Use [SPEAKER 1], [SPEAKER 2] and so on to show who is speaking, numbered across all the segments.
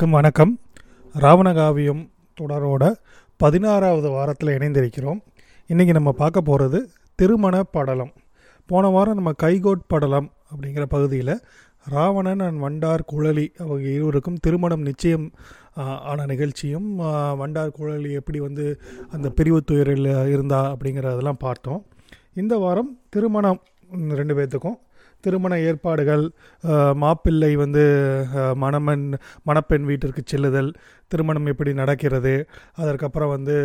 [SPEAKER 1] அனைவருக்கும் வணக்கம். ராவணகாவியம் தொடரோட பதினாறாவது வாரத்தில் இணைந்திருக்கிறோம். இன்றைக்கி நம்ம பார்க்க போகிறது திருமண படலம். போன வாரம் நம்ம கைகோட் படலம் அப்படிங்கிற பகுதியில் ராவணன் அண்ட் வண்டார் குழலி அவங்க இருவருக்கும் திருமணம் நிச்சயம் ஆன நிகழ்ச்சியும் வண்டார் குழலி எப்படி வந்து அந்த பிரிவு துயரில் இருந்தா அப்படிங்கிறதெல்லாம் பார்த்தோம். இந்த வாரம் திருமணம் ரெண்டு பேர்த்துக்கும் திருமண ஏற்பாடுகள் மாப்பிள்ளை வந்து மணமன் மணப்பெண் வீட்டிற்கு செல்லுதல் திருமணம் எப்படி நடக்கிறது அதற்கப்புறம் வந்து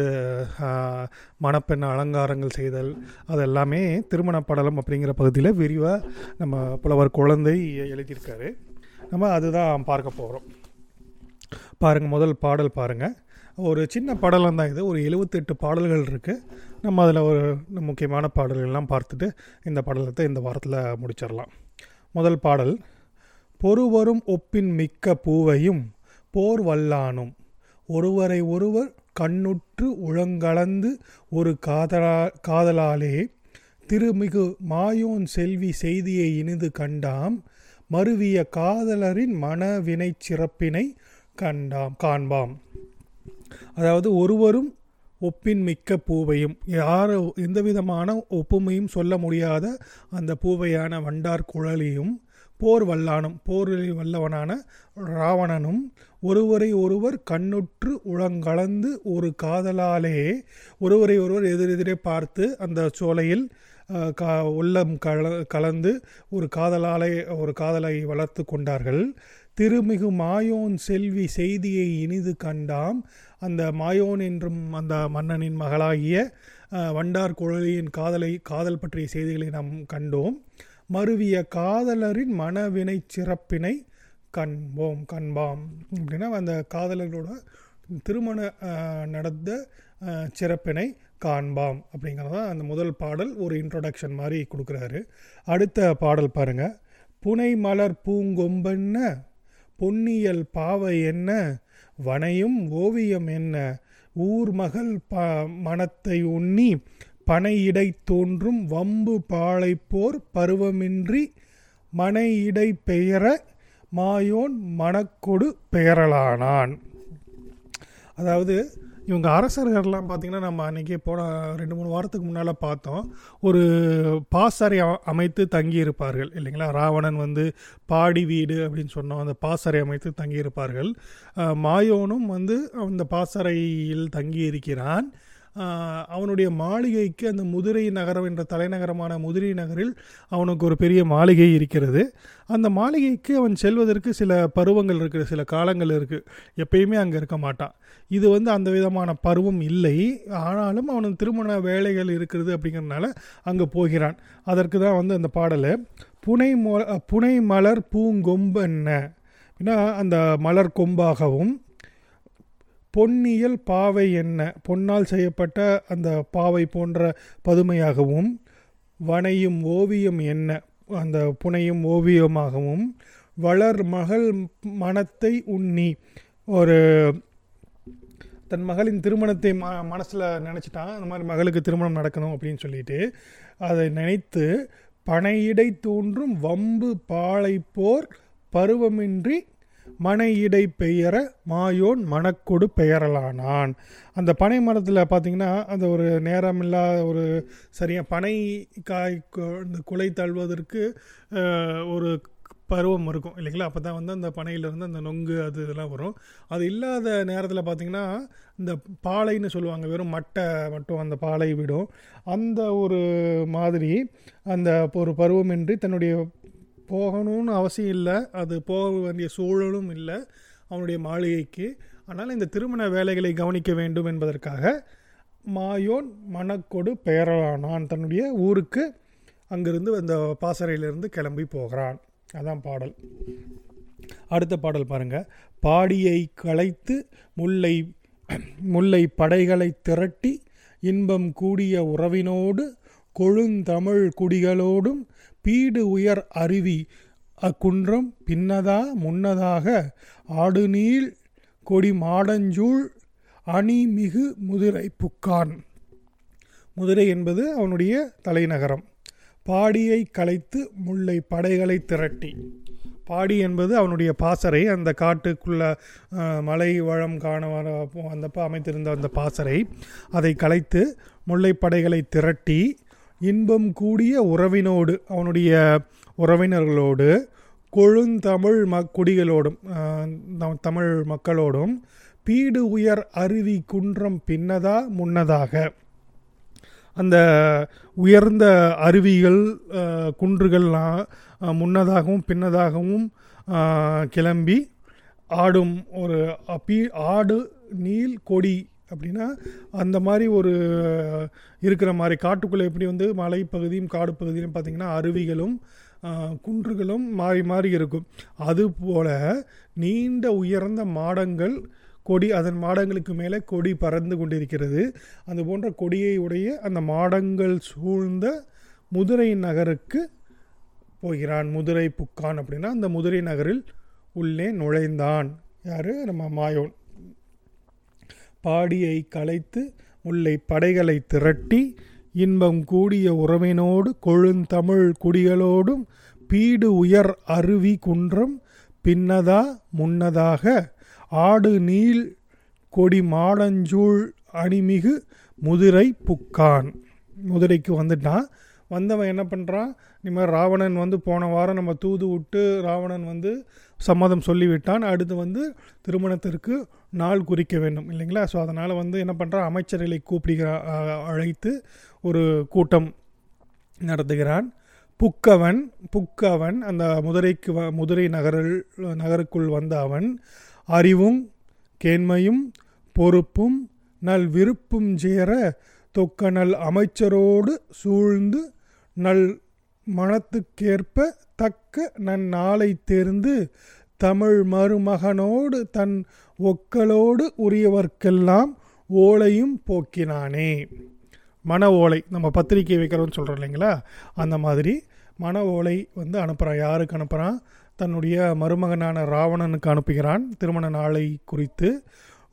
[SPEAKER 1] மணப்பெண் அலங்காரங்கள் செய்தல் அதெல்லாமே திருமண படலம் அப்படிங்கிற பகுதியில் விரிவாக நம்ம புலவர் குழந்தை எழுதியிருக்காரு. நம்ம அதுதான் பார்க்க போகிறோம் பாருங்கள் முதல் பாடல் பாருங்கள் ஒரு சின்ன படலம் தான் இது. ஒரு எழுபத்தெட்டு பாடல்கள் இருக்குது நம்ம அதில் ஒரு முக்கியமான பாடல்கள்லாம் பார்த்துட்டு இந்த படலத்தை இந்த வாரத்தில் முடிச்சிடலாம். முதல் பாடல் பொறுவரும் ஒப்பின் மிக்க பூவையும் போர் வல்லானும். ஒருவரை ஒருவர் கண்ணுற்று உளங்கலந்து ஒரு காதலா காதலாலே. திருமிகு மாயோன் செல்வி செய்தியை இனிது கண்டாம். மருவிய காதலரின் மனவினை சிறப்பினை கண்டாம் காண்பாம். அதாவது ஒருவரும் ஒப்பின் மிக்க பூவையும் யார் எந்த விதமான ஒப்புமையும் சொல்ல முடியாத அந்த பூவையான வண்டார் குழலியும் போர் வல்லானும் போரில் வல்லவனான ராவணனும் ஒருவரை ஒருவர் கண்ணுற்று உளங்கலந்து ஒரு காதலாலே ஒருவரை ஒருவர் எதிரெதிரே பார்த்து அந்த சோலையில் கா உள்ளம் கல கலந்து ஒரு காதலாலை ஒரு காதலை வளர்த்து கொண்டார்கள். திருமிகு மாயோன் செல்வி செய்தியை இனிது கண்டாம். அந்த மாயோன் என்றும் அந்த மன்னனின் மகளாகிய வண்டார் குழலியின் காதலை காதல் பற்றிய செய்திகளை நாம் கண்டோம். மருவிய காதலரின் மனவினை சிறப்பினை கண்போம் கண்பாம். அப்படின்னா அந்த காதலர்களோட திருமண நடந்த சிறப்பினை காண்பாம் அப்படிங்கிறது தான் அந்த முதல் பாடல் ஒரு இன்ட்ரொடக்ஷன் மாதிரி கொடுக்குறாரு. அடுத்த பாடல் பாருங்கள் புனை மலர் பூங்கொம்பென்ன? பொன்னியல் பாவை என்ன? வனையும் ஓவியம் என்ன? ஊர் மகள் ப மனத்தை உண்ணி பனையிடை தோன்றும் வம்பு பாழைப்போர் பருவமின்றி மனையிடை பெயர மாயோன் மணக்கொடு பெயரலானான். அதாவது இவங்க அரசர்கள்லாம் பார்த்திங்கன்னா நம்ம அன்றைக்கி போன ரெண்டு மூணு வாரத்துக்கு முன்னால் பார்த்தோம். ஒரு பாசறை அமைத்து அமைத்து தங்கியிருப்பார்கள் இல்லைங்களா? ராவணன் வந்து பாடி வீடு அப்படின்னு சொன்னோம். அந்த பாசறை அமைத்து தங்கியிருப்பார்கள். இருப்பார்கள் மாயோனும் வந்து அந்த பாசறையில் தங்கியிருக்கிறான். இருக்கிறான் அவனுடைய மாளிகைக்கு அந்த முதிரை நகரம் என்ற தலைநகரமான முதிரை நகரில் அவனுக்கு ஒரு பெரிய மாளிகை இருக்கிறது. அந்த மாளிகைக்கு அவன் செல்வதற்கு சில பருவங்கள் இருக்குது சில காலங்கள் இருக்குது எப்பயுமே அங்கே இருக்க மாட்டான். இது வந்து அந்த விதமான பருவம் இல்லை. ஆனாலும் அவனுக்கு திருமண வேலைகள் இருக்கிறது அப்படிங்கிறதுனால அங்கே போகிறான். அதற்கு தான் வந்து அந்த பாடல் புனை மொ புனை மலர் பூங்கொம்பென்ன? அப்படின்னா அந்த மலர் கொம்பாகவும் பொன்னியல் பாவை என்ன? பொன்னால் செய்யப்பட்ட அந்த பாவை போன்ற பதுமையாகவும் வனையும் ஓவியம் என்ன? அந்த புனையும் ஓவியமாகவும் வளர் மகள் மனத்தை உண்ணி. ஒரு தன் மகளின் திருமணத்தை ம மனசில் நினச்சிட்டான். அந்த மாதிரி மகளுக்கு திருமணம் நடக்கணும் அப்படின்னு சொல்லிட்டு அதை நினைத்து பனையிடை தோன்றும் வம்பு பாலை போர் பருவமின்றி மனையிடை பெயர மாயோன் மணக்கொடு பெயரலானான். அந்த பனை மரத்தில் பார்த்தீங்கன்னா அந்த ஒரு நேரமில்லாத ஒரு சரியாக பனை காய் இந்த குலை தள்ளுவதற்கு ஒரு பருவம் இருக்கும் இல்லைங்களா? அப்போ தான் வந்து அந்த பனையிலேருந்து அந்த நொங்கு அது இதெல்லாம் வரும். அது இல்லாத நேரத்தில் பார்த்தீங்கன்னா இந்த பாலைன்னு சொல்லுவாங்க வெறும் மட்டை மட்டும் அந்த பாலை விடும். அந்த ஒரு மாதிரி அந்த ஒரு பருவமின்றி தன்னுடைய போகணும்னு அவசியம் இல்லை. அது போக வேண்டிய சூழலும் இல்லை. அவனுடைய மாளிகைக்கு. ஆனால் இந்த திருமண வேலைகளை கவனிக்க வேண்டும் என்பதற்காக மாயோன் மணக்கொடு பெயரலானான் தன்னுடைய ஊருக்கு அங்கிருந்து அந்த பாசறையிலிருந்து கிளம்பி போகிறான். அதான் பாடல். அடுத்த பாடல் பாருங்கள் பாடியை களைத்து முல்லை முல்லை படைகளை திரட்டி இன்பம் கூடிய உறவினோடு கொழுந்தமிழ் குடிகளோடும் பீடு உயர் அருவி அக்குன்றம் பின்னதா முன்னதாக ஆடுநீள் கொடி மாடஞ்சூழ் அணிமிகு முதிரை புக்கான். முதிரை என்பது அவனுடைய தலைநகரம். பாடியை கலைத்து முல்லை படைகளை திரட்டி. பாடி என்பது அவனுடைய பாசறை. அந்த காட்டுக்குள்ள மலை வளம் காண வர வந்தப்போ அமைத்திருந்த அந்த பாசறை. அதை கலைத்து முல்லைப்படைகளை திரட்டி இன்பம் கூடிய உறவினோடு அவனுடைய உறவினர்களோடு கொழுந்தமிழ் மக்குடிகளோடும் நம் தமிழ் மக்களோடும் பீடு உயர் அருவி குன்றம் பின்னதா முன்னதாக. அந்த உயர்ந்த அருவிகள் குன்றுகள்லாம் முன்னதாகவும் பின்னதாகவும் கிளம்பி ஆடும் ஒரு பீ ஆடு நீல் கொடி அப்படின்னா அந்த மாதிரி ஒரு இருக்கிற மாதிரி காட்டுக்குள்ளே எப்படி வந்து மலைப்பகுதியும் காடு பகுதியும் பார்த்திங்கன்னா அருவிகளும் குன்றுகளும் மாறி மாறி இருக்கும். அதுபோல் நீண்ட உயர்ந்த மாடங்கள் கொடி அதன் மாடங்களுக்கு மேலே கொடி பறந்து கொண்டிருக்கிறது. அது போன்ற கொடியை உடைய அந்த மாடங்கள் சூழ்ந்த முதுரை நகருக்கு போகிறான். முதுரை புக்கான் அப்படின்னா அந்த முதுரை நகரில் உள்ளே நுழைந்தான். யார்? நம்ம மாயோன். பாடியை கலைத்து முல்லை படைகளை திரட்டி இன்பம் கூடிய உறவினோடு கொழுந்தமிழ் குடிகளோடும் பீடு உயர் அருவி குன்றம் பின்னதா முன்னதாக ஆடு நீள் கொடி மாடஞ்சூழ் அணிமிகு முதிரை புக்கான். முதிரைக்கு வந்துட்டான். வந்தவன் என்ன பண்ணுறான் இனிமேல் ராவணன் வந்து போன வாரம் நம்ம தூது விட்டு ராவணன் வந்து சம்மதம் சொல்லிவிட்டான். அடுத்து வந்து திருமணத்திற்கு நாள் குறிக்க வேண்டும் இல்லைங்களா? ஸோ அதனால் வந்து என்ன பண்ணுறான் அமைச்சர்களை கூப்பிடுகிற அழைத்து ஒரு கூட்டம் நடத்துகிறான். புக்கவன் புக்கவன் அந்த முதுரைக்கு வ முதுரை நகரில் நகருக்குள் வந்த அவன் அறிவும் கேண்மையும் பொறுப்பும் நல் விருப்பும் சேர தொக்க நல் அமைச்சரோடு சூழ்ந்து நல் மனத்துக்கேற்ப தக்க நன்னாளை தேர்ந்து தமிழ் மருமகனோடு தன் ஒக்களோடு உரியவர்க்கெல்லாம் ஓலையும் போக்கினானே. மன ஓலை நம்ம பத்திரிக்கை வைக்கிறோம்னு சொல்கிறோம் இல்லைங்களா? அந்த மாதிரி மன ஓலை வந்து அனுப்புகிறான் யாருக்கு அனுப்புகிறான் தன்னுடைய மருமகனான ராவணனுக்கு அனுப்புகிறான். திருமண நாளை குறித்து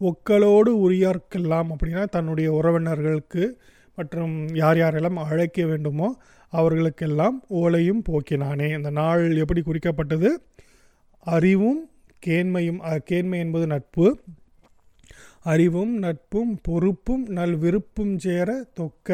[SPEAKER 1] ஒக்களோடு உரியார்க்கெல்லாம் அப்படின்னா தன்னுடைய உறவினர்களுக்கு மற்றும் யார் யாரெல்லாம் அழைக்க வேண்டுமோ அவர்களுக்கெல்லாம் ஓலையும் போக்கினானே. இந்த நாள் எப்படி குறிக்கப்பட்டது? அறிவும் கேண்மையும் கேண்மை என்பது நட்பு. அறிவும் நட்பும் பொறுப்பும் நல் விருப்பும் சேர தொக்க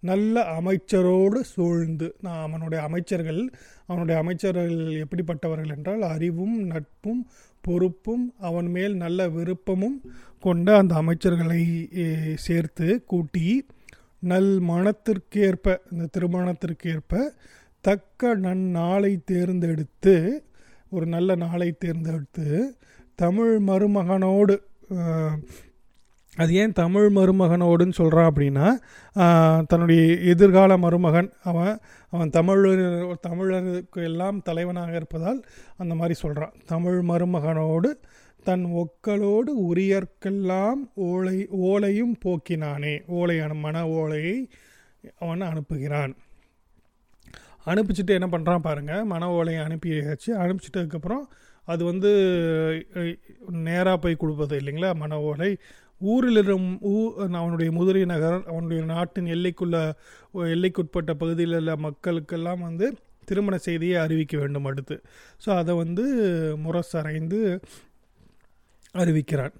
[SPEAKER 1] நல்ல அமைச்சரோடு சூழ்ந்து. நான் அவனுடைய அமைச்சர்கள் அவனுடைய அமைச்சர்கள் எப்படிப்பட்டவர்கள் என்றால் அறிவும் நட்பும் பொறுப்பும் அவன் மேல் நல்ல விருப்பமும் கொண்ட அந்த அமைச்சர்களை சேர்த்து கூட்டி நல் மனத்திற்கேற்ப இந்த திருமணத்திற்கேற்ப தக்க நன்னாளை தேர்ந்தெடுத்து ஒரு நல்ல நாளை தேர்ந்தெடுத்து தமிழ் மருமகனோடு அது ஏன் தமிழ் மருமகனோடுன்னு சொல்கிறான் அப்படின்னா தன்னுடைய எதிர்கால மருமகன் அவன் அவன் தமிழர் தமிழருக்கு எல்லாம் தலைவனாக இருப்பதால் அந்த மாதிரி சொல்கிறான் தமிழ் மருமகனோடு தன் ஒக்களோடு உரியர்க்கெல்லாம் ஓலை ஓலையும் போக்கினானே. ஓலை அனு- மன ஓலையை அவன் அனுப்புகிறான். அனுப்பிச்சிட்டு என்ன பண்ணுறான் பாருங்கள் மன ஓலையை அனுப்பியாச்சு. அனுப்பிச்சிட்டதுக்கப்புறம் அது வந்து நேராக போய் கொடுப்பது இல்லைங்களா? மன ஓலை. ஊரில் இருக்கும் ஊ அவனுடைய முதிரை நகர் அவனுடைய நாட்டின் எல்லைக்குள்ள எல்லைக்குட்பட்ட பகுதியில் உள்ள மக்களுக்கெல்லாம் வந்து திருமண செய்தியை அறிவிக்க வேண்டும் அடுத்து. ஸோ அதை வந்து முரசரைந்து அறிவிக்கிறான்.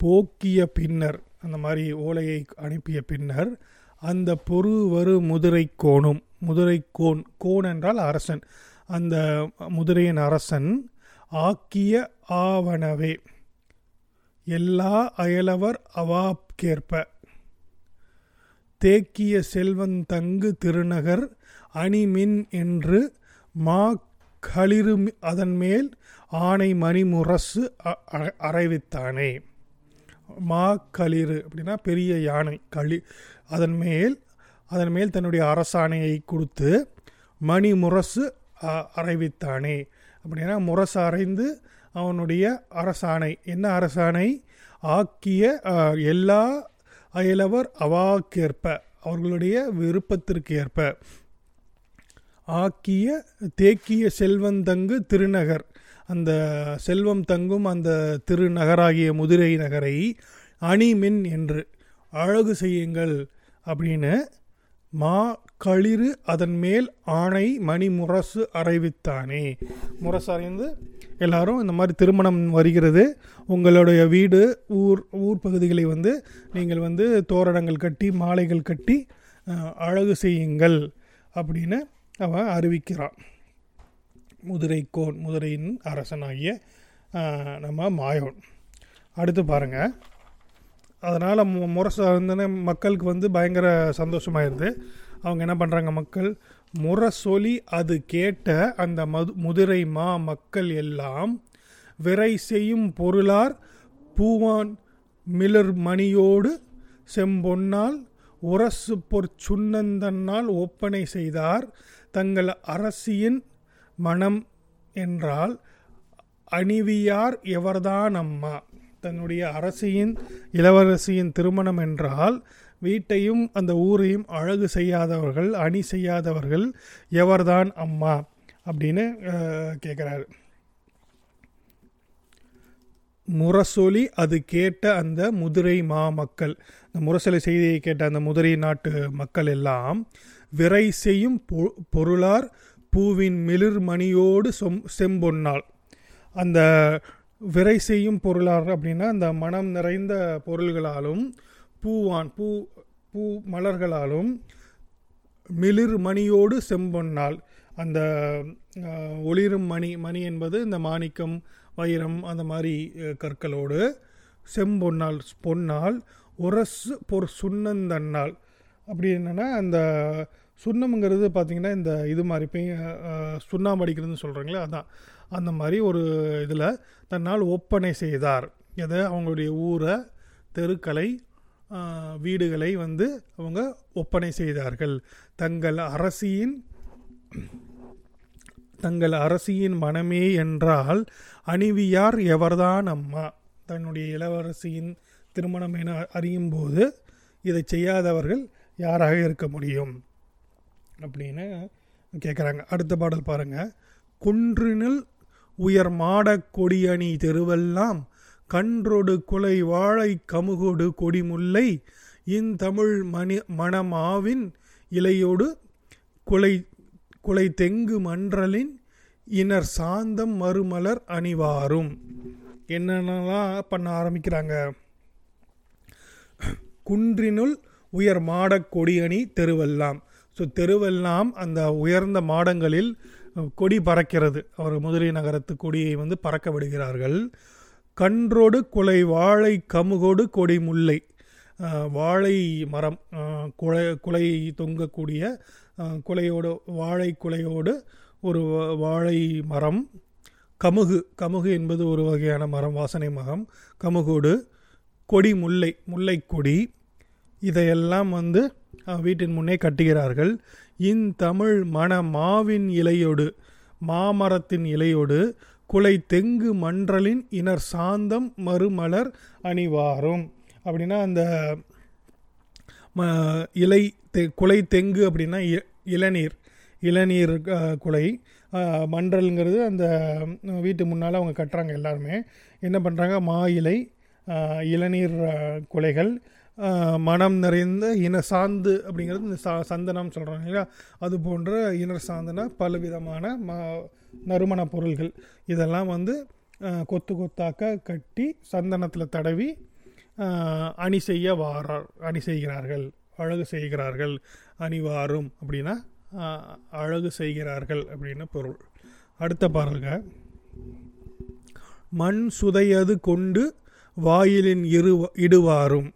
[SPEAKER 1] போக்கிய பின்னர் அந்த மாதிரி ஓலையை அனுப்பிய பின்னர் அந்த பொறு வரு முதிரை கோணும் முதிரை கோன் கோன் என்றால் அரசன். அந்த முதிரையின் அரசன் ஆக்கிய ஆவனவே எல்லா அயலவர் அவாப்கேற்ப தேக்கிய செல்வந்தங்கு திருநகர் அணிமின் என்று மா களிறு அதன் மேல் ஆணை மணிமுரசு அ- அறைவித்தானே. மா களிறு அப்படின்னா பெரிய யானை களி. அதன் மேல் அதன் மேல் தன்னுடைய அரசாணையை கொடுத்து மணி முரசு அறைவித்தானே. அப்படின்னா முரசு அறைந்து அவனுடைய அரசாணை. என்ன அரசாணை? ஆக்கிய எல்லா அயலவர் அவாக்கேற்ப அவர்களுடைய விருப்பத்திற்கு ஏற்ப ஆக்கிய தேக்கிய செல்வந்தங்கு திருநகர். அந்த செல்வம் தங்கும் அந்த திருநகராகிய முதிரை நகரை அணிமின் என்று அழகு செய்யுங்கள் அப்படின்னு மா களிறு அதன் மேல் ஆணை மணி முரசு அறைவித்தானே. முரசு அறைந்து எல்லாரும் இந்த மாதிரி திருமணம் வருகிறது. உங்களுடைய வீடு ஊர் ஊர் பகுதிகளை வந்து நீங்கள் வந்து தோரணங்கள் கட்டி மாலைகள் கட்டி அழகு செய்யுங்கள் அப்படின்னு அவன் அறிவிக்கிறான் முதுரைக்கோன் முதுரையின் அரசனாகிய நம்ம மாயோன். அடுத்து பாருங்கள் அதனால் மு முரசு வந்து மக்களுக்கு வந்து பயங்கர சந்தோஷமாயிருது. அவங்க என்ன பண்ணுறாங்க மக்கள்? முரசொலி அது கேட்ட அந்த மது முதுரை மா மக்கள் எல்லாம் விரை செய்யும் பொருளார் பூவான் மிளர் மணியோடு செம்பொன்னால் உரசு பொற் சுண்ணந்தன்னால் ஒப்பனை செய்தார். தங்கள் அரசியின் மனம் என்றால் அணிவியார் எவர்தான் அம்மா? தன்னுடைய அரசியின் இளவரசியின் திருமணம் என்றால் வீட்டையும் அந்த ஊரையும் அழகு செய்யாதவர்கள் அணி செய்யாதவர்கள் எவர்தான் அம்மா? அப்படின்னு கேட்குறாரு முரசொலி அது கேட்ட அந்த முதுரை மா மக்கள் இந்த முரசொலி செய்தியை கேட்ட அந்த முதுரை நாட்டு மக்கள் எல்லாம் விரை செய்யும் பொ- பொருளார் பூவின் மிளிர் மணியோடு சொம் செம்பொன்னால் அந்த விரை செய்யும் பொருளார் அப்படின்னா அந்த மனம் நிறைந்த பொருள்களாலும் பூவான் பூ பூ மலர்களாலும் மிளிர் மணியோடு செம்பொன்னால் அந்த ஒளிரும் மணி மணி என்பது இந்த மாணிக்கம் வைரம் அந்த மாதிரி கற்களோடு செம்பொன்னால் பொன்னால் உரசு பொர் சுண்ணந்தன்னால் அப்படி என்னென்னா அந்த சுண்ணம்ங்கிறது பார்த்திங்கன்னா இந்த இது மாதிரி பெய் சுண்ணாம்பு அடிக்கிறதுன்னு சொல்கிறீங்களே அதான். அந்த மாதிரி ஒரு இதில் தன்னால் ஒப்பனை செய்தார். எதை? அவங்களுடைய ஊரை தெருக்களை வீடுகளை வந்து அவங்க ஒப்பனை செய்தார்கள். தங்கள் அரசியின் தங்கள் அரசியின் மனமே என்றால் அணிவியார் எவர்தான் அம்மா? தன்னுடைய இளவரசியின் திருமணம் என அறியும் போது இதை செய்யாதவர்கள் யாராக இருக்க முடியும்? அப்படின்னு கேட்குறாங்க அடுத்த பாடல் பாருங்கள் குன்றினில் உயர் மாடக் கொடியணி தெருவெல்லாம் கன்றொடு குலை வாழை கமுகொடு கொடிமுல்லை இந்தமிழ் மணி மணமாவின் இலையோடு குலை குலை தெங்கு மன்றலின் இனர் சாந்தம் மறுமலர் அணிவாரும். என்னென்னலாம் பண்ண ஆரம்பிக்கிறாங்க. குன்றினுள் உயர் மாடக் கொடியணி தெருவெல்லாம் ஸோ தெருவெல்லாம் அந்த உயர்ந்த மாடங்களில் கொடி பறக்கிறது. அவர் முதலி நகரத்து கொடியை வந்து பறக்க விடுகிறார்கள். கன்றோடு குலை வாழை கமுகோடு கொடி முல்லை. வாழை மரம் குலை குலை தொங்கக்கூடிய குலையோடு வாழை குலையோடு ஒரு வா- வாழை மரம். கமுகு கமுகு என்பது ஒரு வகையான மரம் வாசனை மரம். கமுகோடு கொடி முல்லை முல்லை கொடி. இதையெல்லாம் வந்து வீட்டின் முன்னே கட்டுகிறார்கள். இந்தமிழ் மண மாவின் இலையோடு மாமரத்தின் இலையோடு குலை தெங்கு மன்றலின் இனர் சாந்தம் மறுமலர் அணிவாரும். அப்படின்னா அந்த ம இலை தெ குலை தெங்கு அப்படின்னா இ- இளநீர் இளநீர் குலை மன்றல்ங்கிறது அந்த வீட்டு முன்னால் அவங்க கட்டுறாங்க எல்லாருமே. என்ன பண்ணுறாங்க மா இலை இளநீர் குலைகள் மனம் நிறைந்த இன சாந்து அப்படிங்கிறது இந்த சா சந்தனம் சொல்கிறாங்க இல்லையா? அது போன்ற இனர் சாந்தன பலவிதமான ம நறுமண பொருள்கள். இதெல்லாம் வந்து கொத்து கொத்தாக்க கட்டி சந்தனத்தில் தடவி அணி செய்ய வாரார் அணி செய்கிறார்கள் அழகு செய்கிறார்கள் அணிவாரும் அப்படின்னா அழகு செய்கிறார்கள் அப்படின்னு பொருள். அடுத்த பாருங்க. மண் சுதையது கொண்டு வாயிலின் இரு இடுவாரும்.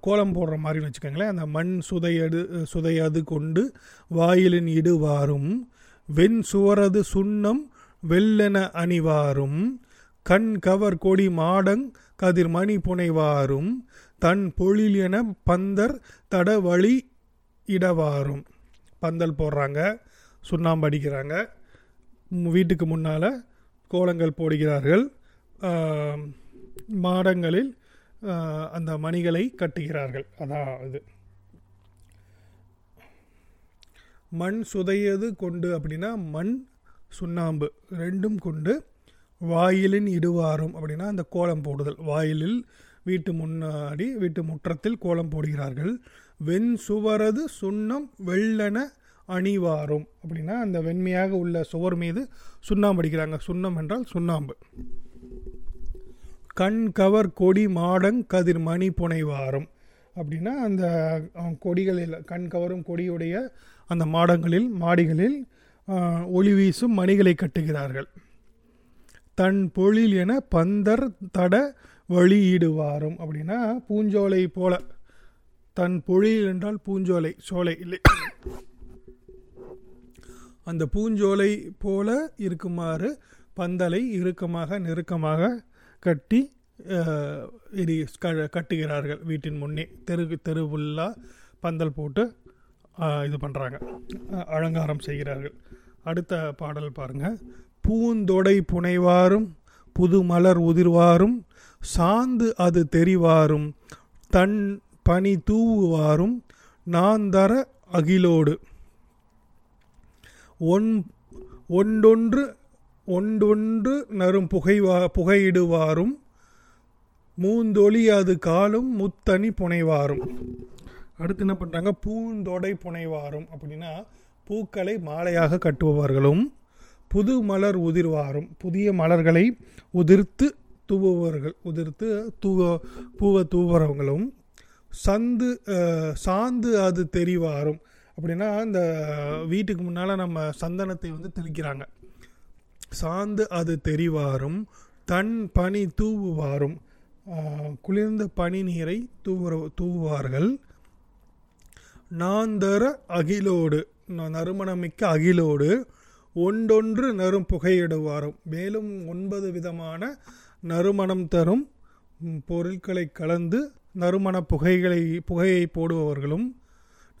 [SPEAKER 1] கோலம் போடுற மாதிரி வச்சுக்கோங்களேன். அந்த மண் சுதையடு சுதையது கொண்டு வாயிலின் இடுவாரும் வெண் சுவரது சுண்ணம் வெள்ளென அணிவாரும் கண் கவர் கொடி மாடங் கதிர்மணி புனைவாரும் தன் பொழில் என பந்தர் தட வழி இடவாரும் பந்தல் போடுறாங்க சுண்ணாம்பு அடிக்கிறாங்க. வீட்டுக்கு முன்னால் கோலங்கள் போடுகிறார்கள். மாடங்களில் அந்த மணிகளை கட்டுகிறார்கள். அதான் இது. மண் சுதையது கொண்டு அப்படின்னா மண் சுண்ணாம்பு ரெண்டும் கொண்டு வாயிலின் இடுவாரும் அப்படின்னா அந்த கோலம் போடுதல். வாயிலில் வீட்டு முன்னாடி வீட்டு முற்றத்தில் கோலம் போடுகிறார்கள். வெண் சுவரது சுண்ணம் வெள்ளென அணிவாரும் அப்படின்னா அந்த வெண்மையாக உள்ள சுவர் மீது சுண்ணாம்பு அடிக்கிறாங்க. சுண்ணம் என்றால் சுண்ணாம்பு. கண் கவர் கொடி மாடங் கதிர் மணி புனைவாரும். அப்படின்னா அந்த கொடிகளில் கண் கவரும் கொடியுடைய அந்த மாடங்களில் மாடிகளில் ஒளி வீசும் மணிகளை கட்டுகிறார்கள். தன் பொழில் என பந்தர் தட வழியிடுவாரும். அப்படின்னா பூஞ்சோலை போல. தன் பொழில் என்றால் பூஞ்சோலை சோலை இல்லை. அந்த பூஞ்சோலை போல இருக்குமாறு பந்தலை இறுக்கமாக நெருக்கமாக கட்டி எரி க- கட்டுகிறார்கள் வீட்டின் முன்னே. தெரு தெருவுல்லா பந்தல் போட்டு இது பண்ணுறாங்க அலங்காரம் செய்கிறார்கள். அடுத்த பாடல் பாருங்க. பூந்தொடை புனைவாரும் புது மலர் உதிர்வாரும் சாந்து அது தெரிவாரும் தன் பனி தூவுவாரும் நாந்தர அகிலோடு. ஒன் ஒன்றொன்று ஒன்றொன்று நரும் புகைவா புகையிடுவாரும் மூந்தொளி அது காலும் முத்தனி புனைவாரும். அடுத்து என்ன பண்ணுறாங்க பூந்தொடை புனைவாரும். அப்படின்னா பூக்களை மாலையாக கட்டுபவர்களும் புது மலர் உதிர்வாரும். புதிய மலர்களை உதிர்த்து தூவுபவர்கள் உதிர்த்து தூவ பூவை தூவுறவங்களும் சந்து சாந்து அது தெரிவாரும். அப்படின்னா இந்த வீட்டுக்கு முன்னால் நம்ம சந்தனத்தை வந்து தெளிக்கிறாங்க. சார்ந்து அது தெரிவாரும் தன் பனி தூவுவாரும். குளிர்ந்த பனி நீரை தூவுற தூவுவார்கள். நாந்தர அகிலோடு நறுமணமிக்க அகிலோடு ஒன்றொன்று நறும் புகையிடுவாரும். மேலும் ஒன்பது விதமான நறுமணம் தரும் பொருட்களை கலந்து நறுமண புகைகளை புகையை போடுபவர்களும்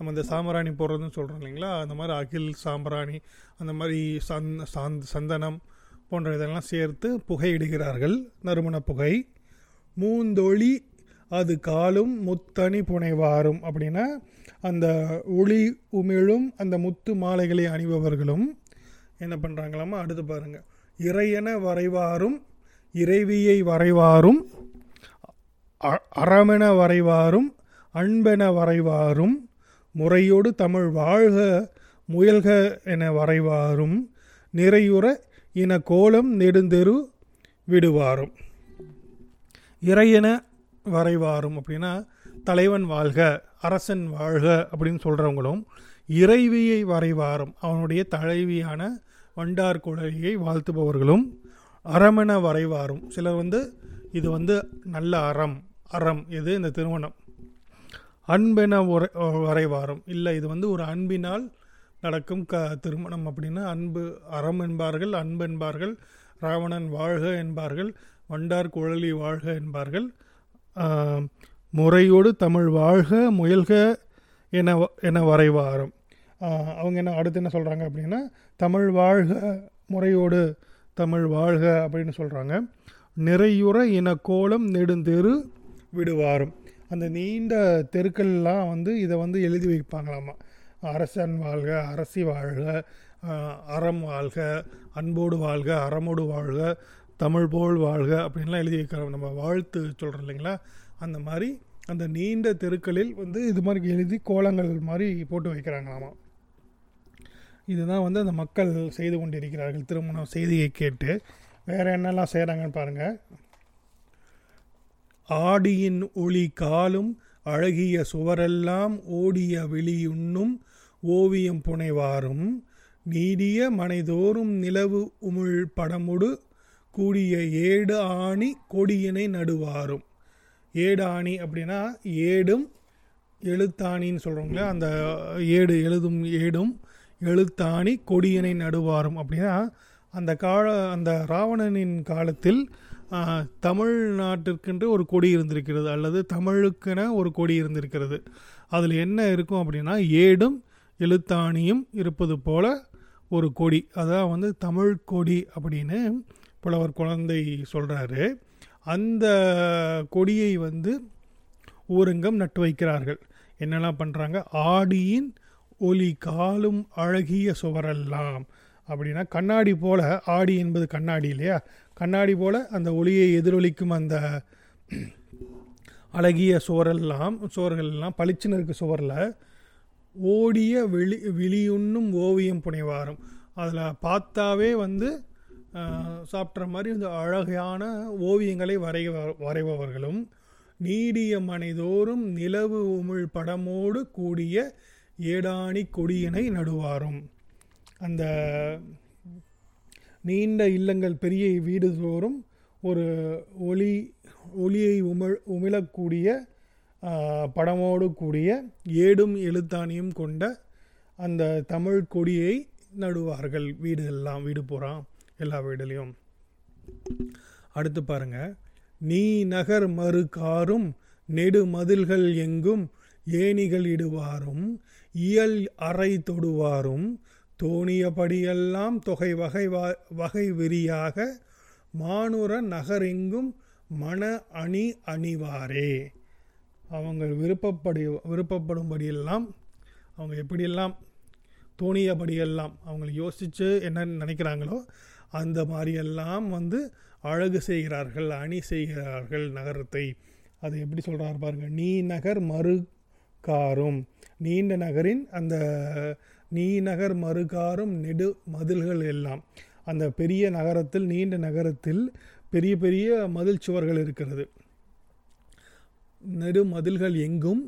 [SPEAKER 1] நம்ம இந்த சாம்பிராணி போடுறதுன்னு சொல்கிறோம் இல்லைங்களா? அந்த மாதிரி அகில் சாம்பிராணி அந்த மாதிரி சந் சாந்த் சந்தனம் போன்ற இதெல்லாம் சேர்த்து புகையிடுகிறார்கள். நறுமண புகை. மூந்தொளி அது காலும் முத்தணி புனைவாரும் அப்படின்னா அந்த ஒளி உமிழும் அந்த முத்து மாலைகளை அணிபவர்களும் என்ன பண்ணுறாங்களாமா அடுத்து பாருங்க. இறையென வரைவாரும் இறைவியை வரைவாரும் அ- அறமென வரைவாரும் அன்பென வரைவாரும் முறையோடு தமிழ் வாழ்க முயல்க என வரைவாரும் நிறையுற இன கோலம் நெடுந்தெரு விடுவாரும். இறையென வரைவாரும் அப்படின்னா தலைவன் வாழ்க அரசன் வாழ்க அப்படின்னு சொல்கிறவங்களும் இறைவியை வரைவாரும். அவனுடைய தலைவியான வண்டார் குழலியை வாழ்த்துபவர்களும் அறமென வரைவாரும். சிலர் வந்து இது வந்து நல்ல அறம் அறம் இது இந்த திருமணம். அன்பென உரை- வரைவாரும் இல்லை இது வந்து ஒரு அன்பினால் நடக்கும் க திருமணம் அப்படின்னா அன்பு அறம் என்பார்கள் அன்பு என்பார்கள் ராவணன் வாழ்க என்பார்கள் வண்டார் குழலி வாழ்க என்பார்கள். முறையோடு தமிழ் வாழ்க முயல்க என வ- என வரைவாரும். அவங்க என்ன அடுத்து என்ன சொல்கிறாங்க அப்படின்னா தமிழ் வாழ்க முறையோடு தமிழ் வாழ்க அப்படின்னு சொல்கிறாங்க நிறையுற இன கோலம் நெடுந்தெரு விடுவாரும். அந்த நீண்ட தெருக்கள்லாம் வந்து இதை வந்து எழுதி வைப்பாங்களாமா? அரசன் வாழ்க அரசி வாழ்க அறம் வாழ்க அன்போடு வாழ்க அறமோடு வாழ்க தமிழ் போல் வாழ்க அப்படின்லாம் எழுதி வைக்கிறோம் நம்ம வாழ்த்து சொல்கிறோம் இல்லைங்களா? அந்த மாதிரி அந்த நீண்ட தெருக்களில் வந்து இது மாதிரி எழுதி கோலங்கள் மாதிரி போட்டு வைக்கிறாங்களாமா? இதுதான் வந்து அந்த மக்கள் செய்து கொண்டிருக்கிறார்கள். திருமணம் செய்தியை கேட்டு வேறு என்னெல்லாம் செய்கிறாங்கன்னு பாருங்கள் ஆடியின் ஒளி காலும் அழகிய சுவரெல்லாம் ஓடிய விழியுண்ணும் ஓவியம் புனைவாரும். நீடிய மனைதோறும் நிலவு உமிழ் படமுடு கூடிய ஏடு ஆணி கொடியினை நடுவாரும். ஏடு ஆணி அப்படின்னா ஏடும் எழுத்தாணின்னு சொல்கிறோங்களே அந்த ஏடு எழுதும் ஏடும் எழுத்தாணி கொடியினை நடுவாரும் அப்படின்னா அந்த கால அந்த ராவணனின் காலத்தில் தமிழ்நாட்டிற்கென்று ஒரு கொடி இருந்திருக்கிறது அல்லது தமிழுக்கென ஒரு கொடி இருந்திருக்கிறது. அதில் என்ன இருக்கும் அப்படின்னா ஏடும் எழுத்தாணியும் இருப்பது போல ஒரு கொடி. அதான் வந்து தமிழ் கொடி அப்படின்னு புலவர் குழந்தை சொல்கிறாரு அந்த கொடியை வந்து ஊரங்கம் நட்டு வைக்கிறார்கள். என்னெல்லாம் பண்ணுறாங்க ஆடியின் ஒலி காலும் அழகிய சுவரெல்லாம். அப்படின்னா கண்ணாடி போல ஆடி என்பது கண்ணாடி இல்லையா? கண்ணாடி போல் அந்த ஒளியை எதிரொலிக்கும் அந்த அழகிய சுவரெல்லாம் சுவர்கள் எல்லாம் பளிச்சுன்னு இருக்க சுவரில் ஓடிய விழி விழியுண்ணும் ஓவியம் புனைவாரும். அதில் பார்த்தாவே வந்து சாப்பிட்ற மாதிரி இந்த அழகான ஓவியங்களை வரைய வரைபவர்களும் நீடிய மனைதோறும் நிலவு உமிழ் படமோடு கூடிய ஏடாணி கொடியினை நடுவாரும். அந்த நீண்ட இல்லங்கள் பெரிய வீடு தோறும் ஒரு ஒளி ஒளியை உமிழ் உமிழக்கூடிய படமோடு கூடிய ஏடும் எழுத்தாணியும் கொண்ட அந்த தமிழ் கொடியை நடுவார்கள். வீடு எல்லாம் வீடு போகிறான் எல்லா வீடுலேயும். அடுத்து பாருங்க. நீ நகர் மறு காரும் நெடு மதில்கள் எங்கும் ஏணிகள் இடுவாரும் இயல் அறை தொடுவாரும் தோணியபடியெல்லாம் தொகை வகை வகை விரியாக மானுர நகரெங்கும் மன அணி அணிவாரே. அவங்க விருப்பப்படி விருப்பப்படும்படியெல்லாம் அவங்க எப்படியெல்லாம் தோணியபடியெல்லாம் அவங்களை யோசித்து என்ன நினைக்கிறாங்களோ அந்த மாதிரியெல்லாம் வந்து அழகு செய்கிறார்கள் அணி செய்கிறார்கள் நகரத்தை. அது எப்படி சொல்கிறார் பாருங்கள் நீ நகர் மறு காரும் நீண்ட நகரின் அந்த நீ நகர் மறுகாரும் நெடு மதில்கள் எல்லாம். அந்த பெரிய நகரத்தில் நீண்ட நகரத்தில் பெரிய பெரிய மதில் சுவர்கள் இருக்கிறது. நெடு மதில்கள் எங்கும்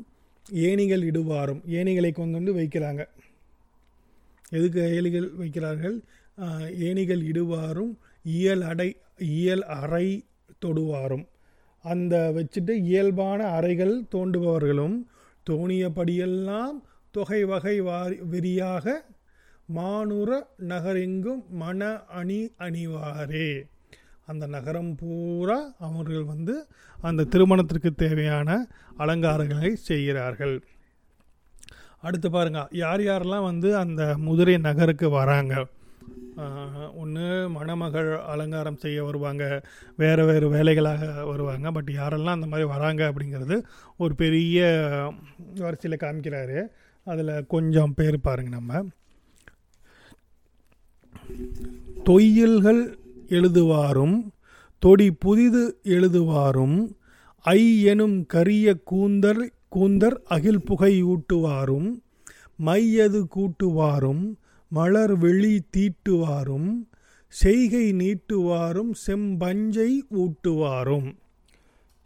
[SPEAKER 1] ஏணிகள் இடுவாரும். ஏணிகளை கொண்டு வந்து வைக்கிறாங்க. எதுக்கு ஏணிகள் வைக்கிறார்கள்? ஏணிகள் இடுவாரும் இயல் அடை இயல் அறை தொடுவாரும். அந்த வச்சுட்டு இயல்பான அறைகள் தோண்டுபவர்களும் தோணியபடியெல்லாம் தொகை வகை வாரி வெறியாக மானுர நகரெங்கும் மன அணி அணிவாரே. அந்த நகரம் பூரா அவர்கள் வந்து அந்த திருமணத்திற்கு தேவையான அலங்காரங்களை செய்கிறார்கள். அடுத்து பாருங்கள் யார் யாரெல்லாம் வந்து அந்த முதிரை நகருக்கு வராங்க? ஒன்று மணமகள் அலங்காரம் செய்ய வருவாங்க வேறு வேறு வேலைகளாக வருவாங்க பட் யாரெல்லாம் அந்த மாதிரி வராங்க அப்படிங்கிறது ஒரு பெரிய வரிசையில் காமிக்கிறாரு. அதில் கொஞ்சம் பேர் பாருங்க நம்ம. தொய்யல்கள் எழுதுவாரும் தொடி புதிது எழுதுவாரும் ஐ எனும் கரிய கூந்தர் கூந்தர் அகில் புகை ஊட்டுவாரும் மையது கூட்டுவாரும் மலர் வெளி தீட்டுவாரும் செய்கை நீட்டுவாரும் செம்பஞ்சை ஊட்டுவாரும்.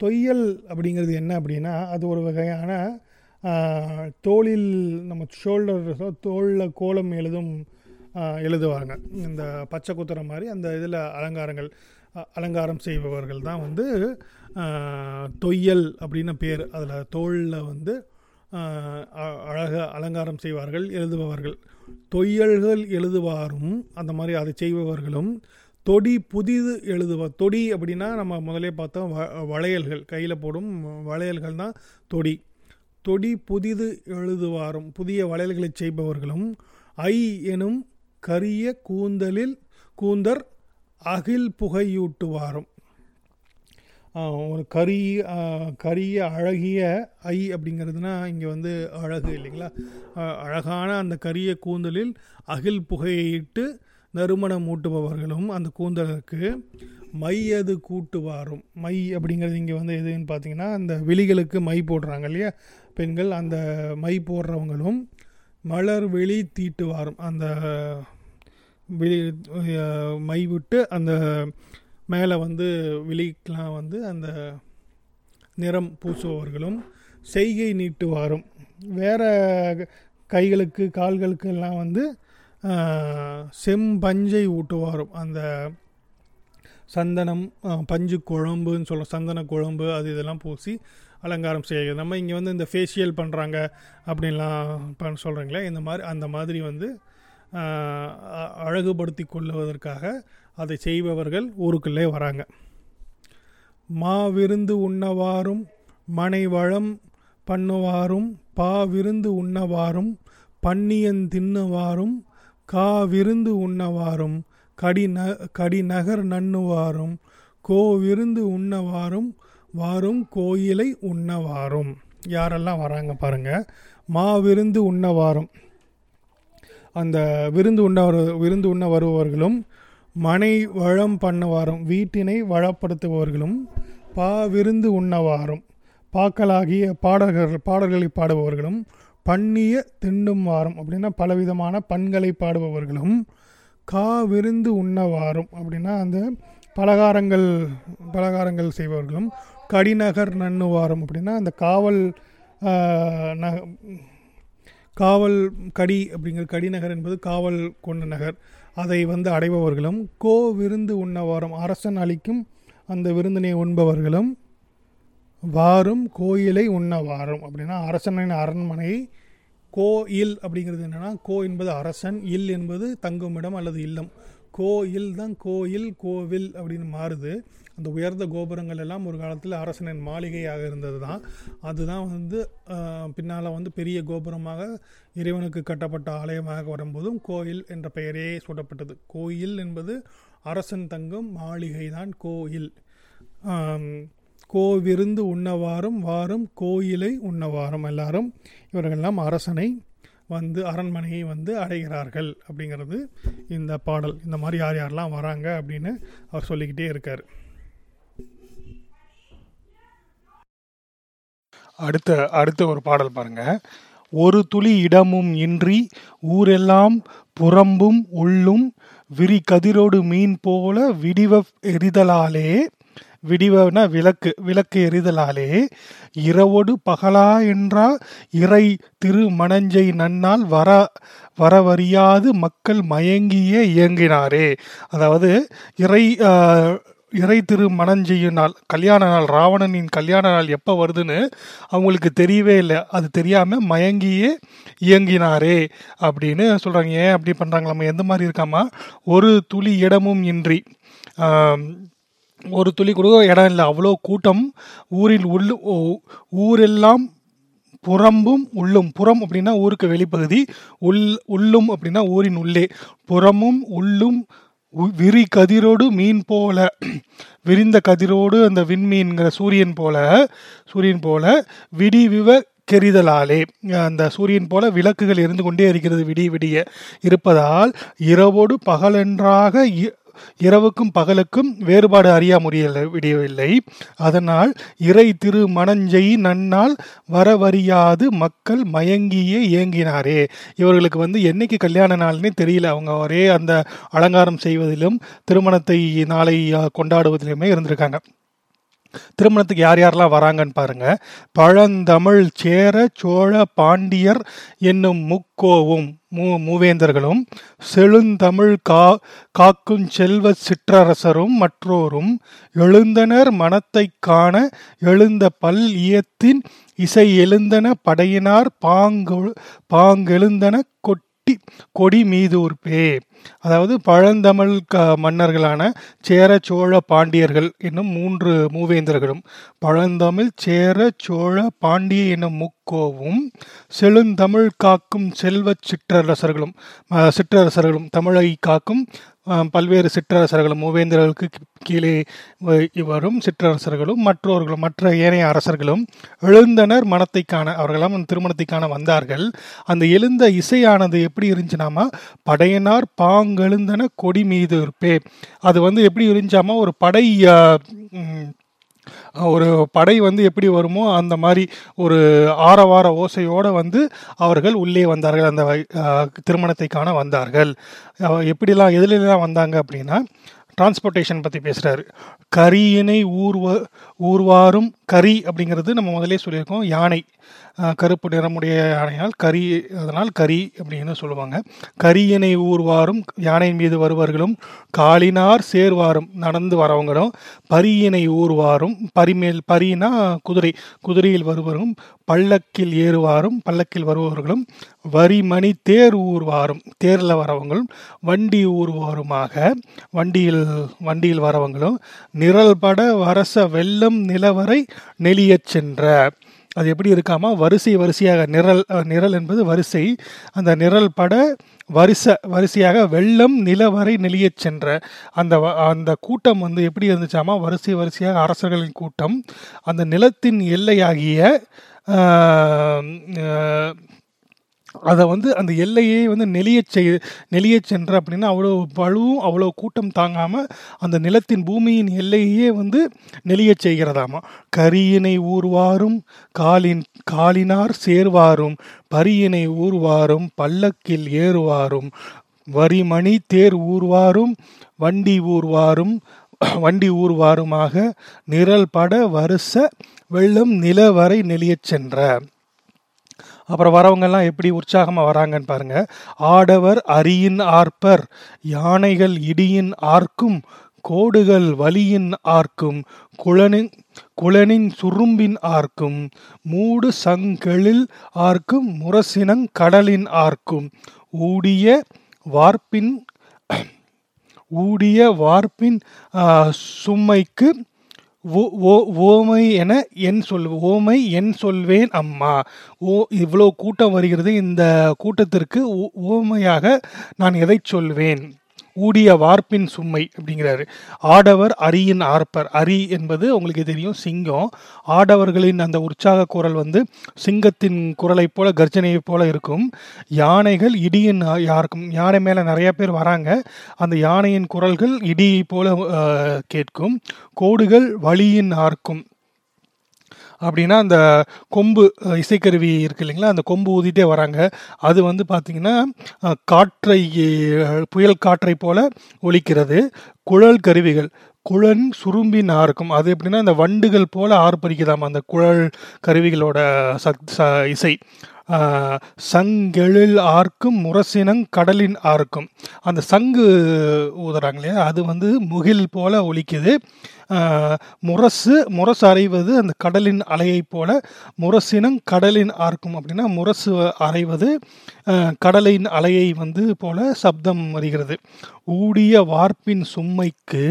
[SPEAKER 1] தொய்யல் அப்படிங்கிறது என்ன அப்படின்னா அது ஒரு வகையான தோளில் நம்ம ஷோல்டர் தோளில் கோலம் எழுதும் எழுதுவாங்க. இந்த பச்சை குத்துற மாதிரி அந்த இதில் அலங்காரங்கள் அலங்காரம் செய்பவர்கள் தான் வந்து தொய்யல் அப்படின்னு பேர். அதில் தோளில் வந்து அ- அழக அலங்காரம் செய்வார்கள் எழுதுபவர்கள். தொய்யல்கள் எழுதுவாரும் அந்த மாதிரி அதை செய்பவர்களும். தொடி புதிது எழுதுவ தொடி அப்படின்னா நம்ம முதலே பார்த்தோம் வ வளையல்கள். கையில் போடும் வளையல்கள் தான் தொடி. தொடி புதிது எழுதுவாரும் புதிய வளையல்களை செய்பவர்களும் ஐ எனும் கரிய கூந்தலில் கூந்தர் அகில் புகையூட்டுவாரும். ஒரு கரி கரிய அழகிய ஐ அப்படிங்கிறதுனா இங்கே வந்து அழகு இல்லைங்களா? அழகான அந்த கரிய கூந்தலில் அகில் புகையிட்டு நறுமணம் ஊட்டுபவர்களும் அந்த கூந்தலுக்கு மையது கூட்டுவாரும். மை அப்படிங்கிறது இங்கே வந்து எதுன்னு பார்த்தீங்கன்னா அந்த விழிகளுக்கு மை போடுறாங்க இல்லையா? பெண்கள் அந்த மை போடுறவங்களும் மலர் வெளி தீட்டுவாரும். அந்த விழி மை விட்டு அந்த மேலே வந்து விழிக்கெலாம் வந்து அந்த நிறம் பூசுபவர்களும் செய்கை நீட்டுவாரும். வேறு கைகளுக்கு கால்களுக்கு எல்லாம் வந்து செம்பஞ்சை ஊட்டுவாரும். அந்த சந்தனம் பஞ்சு குழம்புன்னு சொல்ல சந்தன குழம்பு அது இதெல்லாம் பூசி அலங்காரம் செய்கிறது நம்ம இங்கே வந்து இந்த ஃபேஷியல் பண்ணுறாங்க அப்படின்லாம் பண்ண சொல்கிறீங்களே இந்த மாதிரி அந்த மாதிரி வந்து அ- அழகுபடுத்தி கொள்ளுவதற்காக அதை செய்பவர்கள் ஊருக்குள்ளே வராங்க. மா விருந்து உண்ணவாரும் மனை வளம் பண்ணுவாரும் பா விருந்து உண்ணவாரும் பன்னியன் தின்னுவாரும் கா விருந்து உண்ணவாரும் கடி ந கடி நகர் நண்ணுவாரும் கோ விருந்து உண்ணவாரும் வாரும் கோயிலை உண்ணவாரும். யாரெல்லாம் வராங்க பாருங்க. மா விருந்து உண்ணவாரும். அந்த விருந்து உண்ண வரு- விருந்து உண்ண வருபவர்களும் மனை வளம் பண்ணுவாரும் வீட்டினை வளப்படுத்துபவர்களும் பா விருந்து உண்ணவாரும். பாக்களாகிய பாடல்கள் பாடல்களை பாடுபவர்களும் பண்ணிய திண்டும் வாரம். அப்படின்னா பலவிதமான பண்களை பாடுபவர்களும் கா விருந்து உண்ணவாரும். அப்படின்னா அந்த பலகாரங்கள் பலகாரங்கள் செய்பவர்களும் கடிநகர் நன்னுவாரம் அப்படின்னா அந்த காவல் நக காவல் கடி அப்படிங்கிற கடிநகர் என்பது காவல் கொண்ட நகர். அதை வந்து அடைபவர்களும் கோ விருந்து உண்ணவாரம் அரசன் அளிக்கும் அந்த விருந்தினை உண்பவர்களும் வாரும் கோயிலை உண்ண வாரும் அப்படின்னா அரசனின் அரண்மனை கோயில் அப்படிங்கிறது என்னென்னா கோ என்பது அரசன் இல் என்பது தங்குமிடம் அல்லது இல்லம். கோயில் தான் கோயில் கோவில் அப்படின்னு மாறுது. அந்த உயர்ந்த கோபுரங்கள் எல்லாம் ஒரு காலத்தில் அரசனின் மாளிகையாக இருந்தது தான் அதுதான் வந்து பின்னால் வந்து பெரிய கோபுரமாக இறைவனுக்கு கட்டப்பட்ட ஆலயமாக வரும்போதும் கோயில் என்ற பெயரே சூட்டப்பட்டது. கோயில் என்பது அரசன் தங்கும் மாளிகை தான் கோயில் கோவிருந்து உண்ணவாரும் வாரும் கோயிலை உண்ணவாரும் எல்லாரும் இவர்களெல்லாம் அரசனை வந்து அரண்மனையை வந்து அடைகிறார்கள் அப்படிங்கிறது இந்த பாடல். இந்த மாதிரி யார் யாரெல்லாம் வராங்க அப்படின்னு அவர் சொல்லிக்கிட்டே இருக்கார். அடுத்த அடுத்த ஒரு பாடல் பாருங்க. ஒரு துளி இடமும் இன்றி ஊரெல்லாம் புறம்பும் உள்ளும் விரி கதிரோடு மீன் போல விடிவ எரிதலாலே விடிவன விளக்கு விளக்கு எரிதலாலே இரவோடு பகலா என்றா இறை திரு மணஞ்சை நன்னால் வர வரவறியாது மக்கள் மயங்கியே இயங்கினாரே. அதாவது இறை இறை திரு மணஞ்செய்யும் நாள் கல்யாண நாள் ராவணனின் கல்யாண நாள் எப்போ வருதுன்னு அவங்களுக்கு தெரியவே இல்லை. அது தெரியாமல் மயங்கியே இயங்கினாரே அப்படின்னு சொல்கிறாங்க ஏன் அப்படி பண்ணுறாங்களாமா எந்த மாதிரி இருக்காமா ஒரு துளி இடமும் இன்றி. ஒரு துளி கூட இடம் இல்லை. அவ்வளோ கூட்டம் ஊரில் உள்ளு ஊரெல்லாம் புறம்பும் உள்ளும். புறம் அப்படின்னா ஊருக்கு வெளிப்பகுதி உள் உள்ளும் அப்படின்னா ஊரின் உள்ளே. புறமும் உள்ளும் விரி கதிரோடு மீன் போல. விரிந்த கதிரோடு அந்த விண்மீன்கிற சூரியன் போல சூரியன் போல விடி விவ கெரிதலாலே. அந்த சூரியன் போல விளக்குகள் இருந்து கொண்டே இருக்கிறது விடிய விடிய. இருப்பதால் இரவோடு பகலென்றாக இ- இரவுக்கும் பகலுக்கும் வேறுபாடு அறியா முடியல விடியவில்லை அதனால் இறை திரு மணஞ்செய் நன்னால் வரவறியாது மக்கள் மயங்கியே ஏங்கினாரே இவர்களுக்கு வந்து என்னைக்கு கல்யாண நாள்னே தெரியல. அவங்க ஒரே அந்த அலங்காரம் செய்வதிலும் திருமணத்தை நாளை கொண்டாடுவதிலுமே இருந்திருக்காங்க. திருமணத்துக்கு யார் யாரெல்லாம் வராங்கன்னு பாருங்க. பழந்தமிழ் சேர சோழ பாண்டியர் என்னும் முக்கோவும் மூ மூவேந்தர்களும் செழுந்தமிழ் கா காக்கும் செல்வ சிற்றரசரும் மற்றோரும் எழுந்தனர் மனத்தைக் காண எழுந்த பல் இயத்தின் இசை எழுந்தன படையினார் பாங்கு பாங்கெழுந்தன கொட்டி கொடி மீதூர்ப்பே அதாவது பழந்தமிழ் க மன்னர்களான சேர சோழ பாண்டியர்கள் என்னும் மூன்று மூவேந்தர்களும் பழந்தமிழ் சேர சோழ பாண்டிய என்னும் முக்கோவும் செழுந்தமிழ் காக்கும் செல்வச் சிற்றரசர்களும் சிற்றரசர்களும் தமிழை காக்கும் பல்வேறு சிற்றரசர்களும் மூவேந்தர்களுக்கு கீழே வ- வரும் சிற்றரசர்களும் மற்றவர்களும் மற்ற ஏனைய அரசர்களும் எழுந்தனர் மனத்தை காண. அவர்களெல்லாம் திருமணத்தை காண வந்தார்கள். அந்த எழுந்த இசையானது எப்படி இருந்துச்சுனாமா படையனார் பாங்கெழுந்தன கொடி மீது இருப்பே. அது வந்து எப்படி இருந்துச்சாமா ஒரு படை ஒரு படை வந்து எப்படி வருமோ அந்த மாதிரி ஒரு ஆரவார ஓசையோடு வந்து அவர்கள் உள்ளே வந்தார்கள் அந்த திருமணத்தை காண வந்தார்கள். எப்படிலாம் எதுலாம் வந்தாங்க அப்படின்னா டிரான்ஸ்போர்ட்டேஷன் பற்றி பேசுகிறாரு கரியினை ஊர்வ ஊர்வாரும் கரி அப்படிங்கிறது நம்ம முதலே சொல்லியிருக்கோம். யானை கருப்பு நிறமுடைய யானையால் கரி அதனால் கரி அப்படின்னு சொல்லுவாங்க. கரியினை ஊர்வாரும் யானையின் மீது வருவர்களும் காலினார் சேர்வாரும் நடந்து வரவங்களும் பரியினை ஊர்வாரும் பரிமேல் பரினா குதிரை குதிரையில் வருவரும் பல்லக்கில் ஏறுவாரும் பல்லக்கில் வருபவர்களும் வரிமணி தேர் ஊர்வாரும் தேரில் வரவங்களும் வண்டி ஊர்வாருமாக வண்டியில் வண்டியில் வரவங்களும் நிரல்பட வரச வெள்ளம் நிலவரை நெளியச் சென்ற. அது எப்படி இருக்காமா? வரிசை வரிசையாக நிரல் நிரல் என்பது வரிசை. அந்த நிரல் பட வரிச வரிசையாக வெள்ளம் நிலவரை நெளியச் சென்ற. அந்த அந்த கூட்டம் வந்து எப்படி இருந்துச்சாமா? வரிசை வரிசையாக அரசர்களின் கூட்டம். அந்த நிலத்தின் எல்லையாகிய அதை வந்து அந்த எல்லையே வந்து நெளிய செய் நெளிய சென்ற அப்படின்னா அவ்வளோ பழுவும் அவ்வளோ கூட்டம் தாங்காமல் அந்த நிலத்தின் பூமியின் எல்லையே வந்து நெளிய செய்கிறதாமா? கரியினை ஊர்வாரும் காலின் காலினார் சேர்வாரும் பரியினை ஊர்வாரும் பல்லக்கில் ஏறுவாரும் வரிமணி தேர் ஊர்வாரும் வண்டி ஊர்வாரும் வண்டி ஊர்வாருமாக நிரல் பட வருஷ வெள்ளம் நிலவரை நெளியச் சென்ற. அப்புறம் வரவங்கெல்லாம் எப்படி உற்சாகமாக வராங்கன்னு பாருங்க. ஆடவர் அரியின் ஆர்ப்பர் யானைகள் இடியின் ஆர்க்கும் கோடுகள் வலியின் ஆர்க்கும் குளனின் குளனின் சுரும்பின் ஆர்க்கும் மூடு சங்கெழில் ஆர்க்கும் முரசினங் கடலின் ஆர்க்கும். ஊடிய வார்ப்பின் ஊடிய வார்ப்பின் சும்மைக்கு ஓமை என என் சொல் ஓமை என் சொல்வேன் அம்மா. ஓ இவ்வளோ கூட்டம் வருகிறது. இந்த கூட்டத்திற்கு ஓமையாக நான் எதை சொல்வேன்? ஊடிய வார்ப்பின் சும்மை அப்படிங்கிறாரு. ஆடவர் அரியின் ஆர்ப்பர். அரி என்பது உங்களுக்கு தெரியும் சிங்கம். ஆடவர்களின் அந்த உற்சாக குரல் வந்து சிங்கத்தின் குரலைப் போல கர்ஜனையைப் போல இருக்கும். யானைகள் இடியின் யாருக்கும் யானை மேலே நிறைய பேர் வராங்க. அந்த யானையின் குரல்கள் இடியை போல கேட்கும். கோடுகள் வலியின் ஆர்க்கும். அப்படின்னா அந்த கொம்பு இசைக்கருவி இருக்கு இல்லைங்களா? அந்த கொம்பு ஊதிட்டே வராங்க. அது வந்து பார்த்திங்கன்னா காற்றை புயல் காற்றை போல ஒலிக்கிறது. குழல் கருவிகள். குழன் சுரும்பின் ஆறுக்கும் அது எப்படின்னா அந்த வண்டுகள் போல ஆர்ப்பரிக்குதாம் அந்த குழல் கருவிகளோட சத் இசை. சங்கெழில் ஆர்க்கும் முரசினங் கடலின் ஆர்க்கும். அந்த சங்கு ஊதுறாங்க இல்லையா? அது வந்து முகில் போல ஒலிக்குது. முரசு முரசு அறைவது அந்த கடலின் அலையைப் போல முரசினும் கடலின் ஆர்க்கும் அப்படின்னா முரசு அறைவது கடலின் அலையை வந்து போல சப்தம் வருகிறது. ஊடிய வார்ப்பின் சும்மைக்கு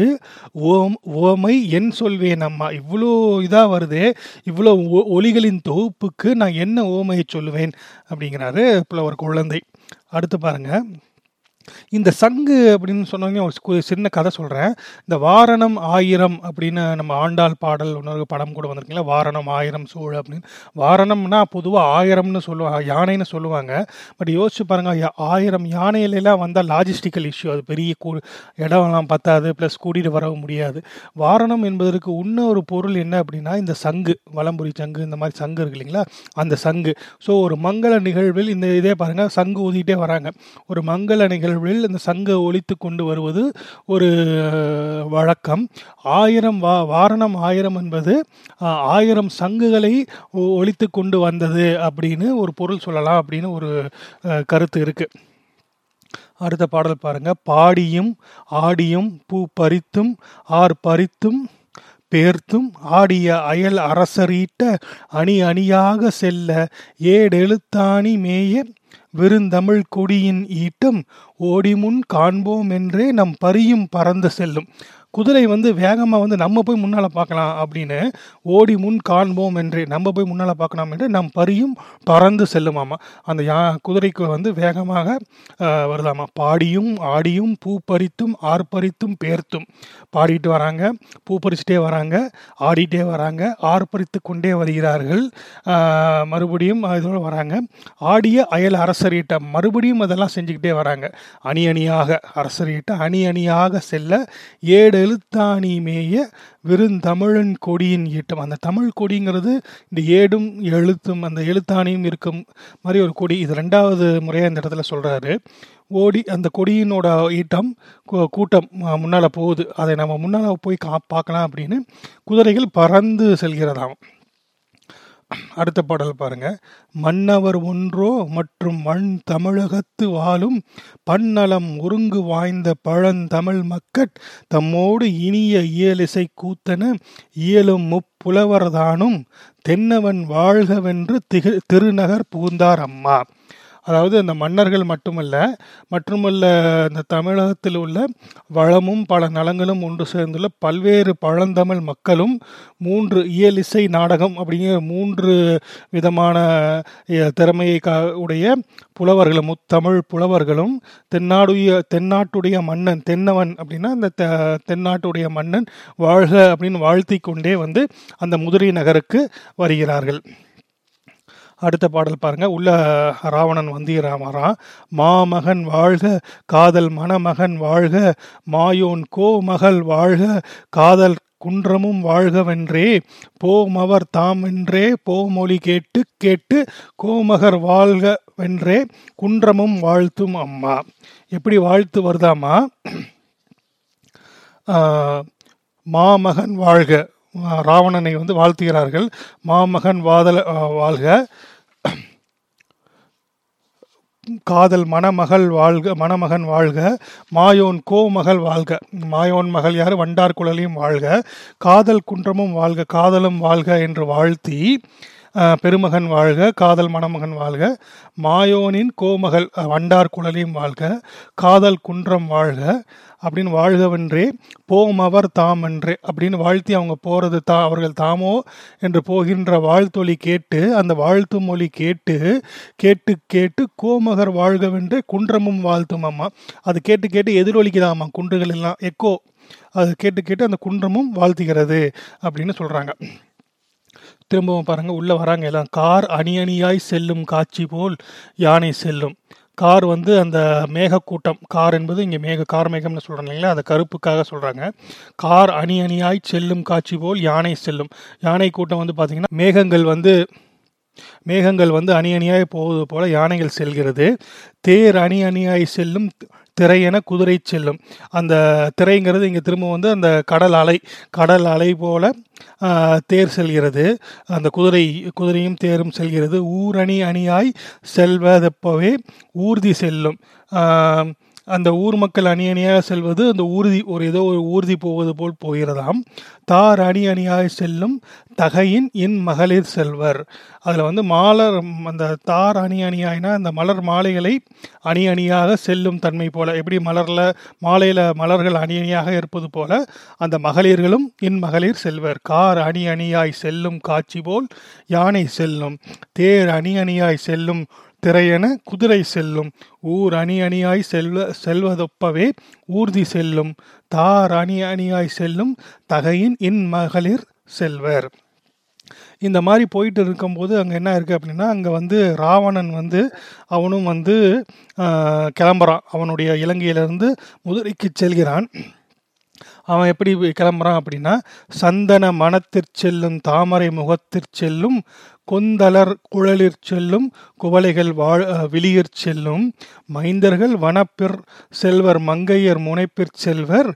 [SPEAKER 1] ஓம் ஓமை என் சொல்வேன் அம்மா. இவ்வளோ இதாக வருதே இவ்வளோ ஒ- ஒலிகளின் தொகுப்புக்கு நான் என்ன ஓமையை சொல்லுவேன் அப்படிங்கிறாரு புலவர் குழந்தை. அடுத்து பாருங்கள் இந்த சங்கு அப்படின்னு சொன்னோன்னே ஒரு சின்ன கதை சொல்கிறேன் இந்த வாரணம் ஆயிரம் அப்படின்னு நம்ம ஆண்டாள் பாடல் இன்னொரு படம் கூட வந்திருக்கீங்களா வாரணம் ஆயிரம் சூழ் அப்படின்னு. வாரணம்னா பொதுவாக ஆயிரம்னு சொல்லுவாங்க யானைன்னு சொல்லுவாங்க. பட் யோசிச்சு பாருங்கள் யா- ஆயிரம் யானையிலலாம் வந்தால் லாஜிஸ்டிக்கல் இஷ்யூ அது பெரிய கூ இடம்லாம் பத்தாது ப்ளஸ் கூட்டிகிட்டு வர முடியாது. வாரணம் என்பதற்கு இன்னொரு பொருள் என்ன அப்படின்னா இந்த சங்கு வலம்புரி சங்கு இந்த மாதிரி சங்கு இருக்கு இல்லைங்களா? அந்த சங்கு. ஸோ ஒரு மங்கள நிகழ்வில் இந்த இதே பாருங்கள் சங்கு ஊதிட்டே வராங்க. ஒரு மங்கள நிகழ்வு நிகழ்வில் இந்த சங்க ஒழித்து கொண்டு வருவது ஒரு வழக்கம். ஆயிரம் வா வாரணம் ஆயிரம் என்பது ஆயிரம் சங்குகளை ஒ- கொண்டு வந்தது அப்படின்னு ஒரு பொருள் சொல்லலாம் அப்படின்னு ஒரு கருத்து இருக்குது அடுத்த பாடல் பாருங்க. பாடியும் ஆடியும் பூ பறித்தும் ஆர் பறித்தும் பேர்த்தும் ஆடிய அயல் அரசரீட்ட அணி அணியாக செல்ல ஏடெழுத்தாணி மேய வெறுந்தமிழ் கொடியின் ஈட்டம் ஓடிமுன் காண்போம் என்றே நம் பரியும் பறந்து செல்லும். குதிரை வந்து வேகமாக வந்து நம்ம போய் முன்னால் பார்க்கலாம் அப்படின்னு ஓடி முன் காண்போம் என்று நம்ம போய் முன்னால் பார்க்கலாம் என்று நம் பரியும் பறந்து செல்லுமாமா. அந்த யா குதிரைக்கு வந்து வேகமாக வருதாமா. பாடியும் ஆடியும் பூ பறித்தும் ஆர்ப்பரித்தும் பேர்த்தும். பாடிட்டு வராங்க பூ பறிச்சுட்டே வராங்க ஆடிட்டே வராங்க ஆர்ப்பரித்து கொண்டே வருகிறார்கள். மறுபடியும் இதோடு வராங்க. ஆடிய அயல் அரசரிட்ட மறுபடியும் அதெல்லாம் செஞ்சுக்கிட்டே வராங்க. அணி அணியாக அரசரிட்ட அணி அணியாக செல்ல ஏடு எழுத்தாணி மேய விருந்தமிழன் கொடியின் ஈட்டம். அந்த தமிழ் கொடிங்கிறது இந்த ஏடும் எழுத்தும் அந்த எழுத்தாணியும் இருக்கும் மாதிரி ஒரு கொடி. இது ரெண்டாவது முறையாக இந்த இடத்துல சொல்கிறாரு ஓடி அந்த கொடியினோட ஈட்டம் கூ- கூட்டம் முன்னால் போகுது. அதை நம்ம முன்னால் போய் கா பார்க்கலாம் அப்படின்னு குதிரைகள் பறந்து செல்கிறதாம். அடுத்த பாடல் பாருங்க. மன்னவர் ஒன்றோ மற்றும் மண் தமிழகத்து வாழும் பன்னலம் ஒருங்கு வாய்ந்த பழந்தமிழ் மக்கட் தம்மோடு இனிய இயலிசை கூத்தன இயலும் முப்புலவர்தானும் தென்னவன் வாழ்கவென்று திகு திருநகர் புகுந்தார் அம்மா. அதாவது அந்த மன்னர்கள் மட்டுமல்ல மற்றுமல்ல இந்த தமிழகத்தில் உள்ள வளமும் பல நலங்களும் ஒன்று சேர்ந்துள்ள பல்வேறு பழந்தமிழ் மக்களும் மூன்று இயலிசை நாடகம் அப்படிங்கிற மூன்று விதமான திறமையை உடைய புலவர்களும் முத்தமிழ் புலவர்களும் தென்னாடுய தென்னாட்டுடைய மன்னன் தென்னவன் அப்படின்னா அந்த தெ- தென்னாட்டுடைய மன்னன் வாழ்க அப்படின்னு வாழ்த்தி கொண்டே வந்து அந்த முதிரை நகருக்கு வருகிறார்கள். அடுத்த பாடல் பாருங்க. உள்ள ராவணன் வந்தியராமரான் மாமகன் வாழ்க காதல் மணமகன் வாழ்க மாயோன் கோமகள் வாழ்க காதல் குன்றமும் வாழ்கவென்றே போமவர் தாம் தாமென்றே போமொழி கேட்டு கேட்டு கோமகர் வாழ்க வென்றே குன்றமும் வாழ்த்தும் அம்மா. எப்படி வாழ்த்து வருதாமா மாமகன் வாழ்க. ராவணனை வந்து வாழ்த்துகிறார்கள். மாமகன் வாதல வாழ்க. காதல் மணமகள் வாழ்க மணமகன் வாழ்க. மாயோன் கோமகள் வாழ்க. மாயோன் மகள் யார்? வண்டார் குழலையும் வாழ்க. காதல் குன்றமும் வாழ்க காதலும் வாழ்க என்று வாழ்த்தி பெருமகன் வாழ்க காதல் மணமகன் வாழ்க மாயோனின் கோமகள் வண்டார் குழலையும் வாழ்க காதல் குன்றம் வாழ்க அப்படின்னு வாழ்கவென்றே போம் அவர் தாம் என்றே அப்படின்னு வாழ்த்தி அவங்க போகிறது தா அவர்கள் தாமோ என்று போகின்ற வாழ்த்தொலி கேட்டு அந்த வாழ்த்து மொழி கேட்டு கேட்டு கேட்டு கோமகர் வாழ்கவென்றே குன்றமும் வாழ்த்தும் அம்மா. அது கேட்டு கேட்டு எதிரொலிக்குதாம்மா குன்றுகள் எல்லாம் எக்கோ. அது கேட்டு கேட்டு அந்த குன்றமும் வாழ்த்துகிறது அப்படின்னு சொல்கிறாங்க திரும்பவும் பாருங்க உள்ள வராங்க எல்லாம். கார் அணி அணியாய் செல்லும் காட்சி போல் யானை செல்லும். கார் வந்து அந்த மேகக்கூட்டம். கார் என்பது இங்கே மேக கார் மேகம்னு சொல்கிறாங்க இல்லைங்களா? அந்த கருப்புக்காக சொல்கிறாங்க கார் அணி அணியாய் செல்லும் காட்சி போல் யானை செல்லும். யானை கூட்டம் வந்து பார்த்தீங்கன்னா மேகங்கள் வந்து மேகங்கள் வந்து அணி அணியாய் போவது போல யானைகள் செல்கிறது. தேர் அணி அணியாய் செல்லும் திரையென குதிரை செல்லும். அந்த திரைங்கிறது இங்கே திரும்ப வந்து அந்த கடல் அலை கடல் அலை போல தேர் செல்கிறது. அந்த குதிரை குதிரையும் தேரும் செல்கிறது. ஊரணி அணியாய் செல்வதப்பவே ஊர்தி செல்லும். அந்த ஊர் மக்கள் அணி அணியாக செல்வது அந்த ஊர்தி ஒரு ஏதோ ஒரு ஊர்தி போவது போல் போகிறதாம். தார் அணி அணியாய் செல்லும் தகையின் இன் மகளிர் செல்வர். அதில் வந்து மாலர் அந்த தார் அணி அணியாயினா அந்த மலர் மாலைகளை அணி அணியாக செல்லும் தன்மை போல எப்படி மலரில் மாலையில் மலர்கள் அணி அணியாக இருப்பது போல அந்த மகளிர்களும் இன் மகளிர் செல்வர். கார் அணி அணியாய் செல்லும் காட்சி போல் யானை செல்லும். தேர் அணி அணியாய் செல்லும் திரையென குதிரை செல்லும். ஊர் அணி அணியாய் செல்வ செல்வதொப்பவே ஊர்தி செல்லும். தார் அணி அணியாய் செல்லும் தகையின் இன் மகளிர் செல்வர். இந்த மாதிரி போயிட்டு இருக்கும்போது அங்கே என்ன இருக்குது அப்படின்னா அங்கே வந்து ராவணன் வந்து அவனும் வந்து கிளம்புறான். அவனுடைய இலங்கையிலிருந்து மதுரைக்கு செல்கிறான். அவன் எப்படி கிளம்புறான் அப்படின்னா சந்தன மனத்திற் செல்லும் தாமரை முகத்திற் செல்லும் கொந்தலர் குழலிற் செல்லும் குவளைகள் வாழ் விழியிற் செல்லும். மைந்தர்கள் வனப்பிற் செல்வர் மங்கையர் முனைப்பிற் செல்வர்.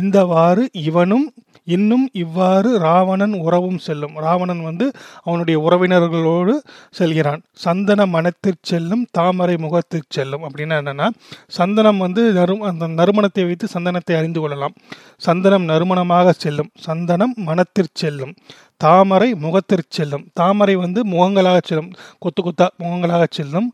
[SPEAKER 1] இந்தவாறு இவனும் இன்னும் இவ்வாறு ராவணன் உறவும் செல்லும். ராவணன் வந்து அவனுடைய உறவினர்களோடு செல்கிறான். சந்தன மனத்திற் செல்லும் தாமரை முகத்திற் செல்லும். அப்படின்னா என்னன்னா சந்தனம் வந்து நறு அந்த நறுமணத்தை வைத்து சந்தனத்தை அறிந்து கொள்ளலாம். சந்தனம் நறுமணமாக செல்லும். சந்தனம் மனத்திற் செல்லும். தாமரை முகத்திற் செல்லும் தாமரை வந்து முகங்களாக செல்லும். கொத்து கொத்தா முகங்களாக செல்லும்.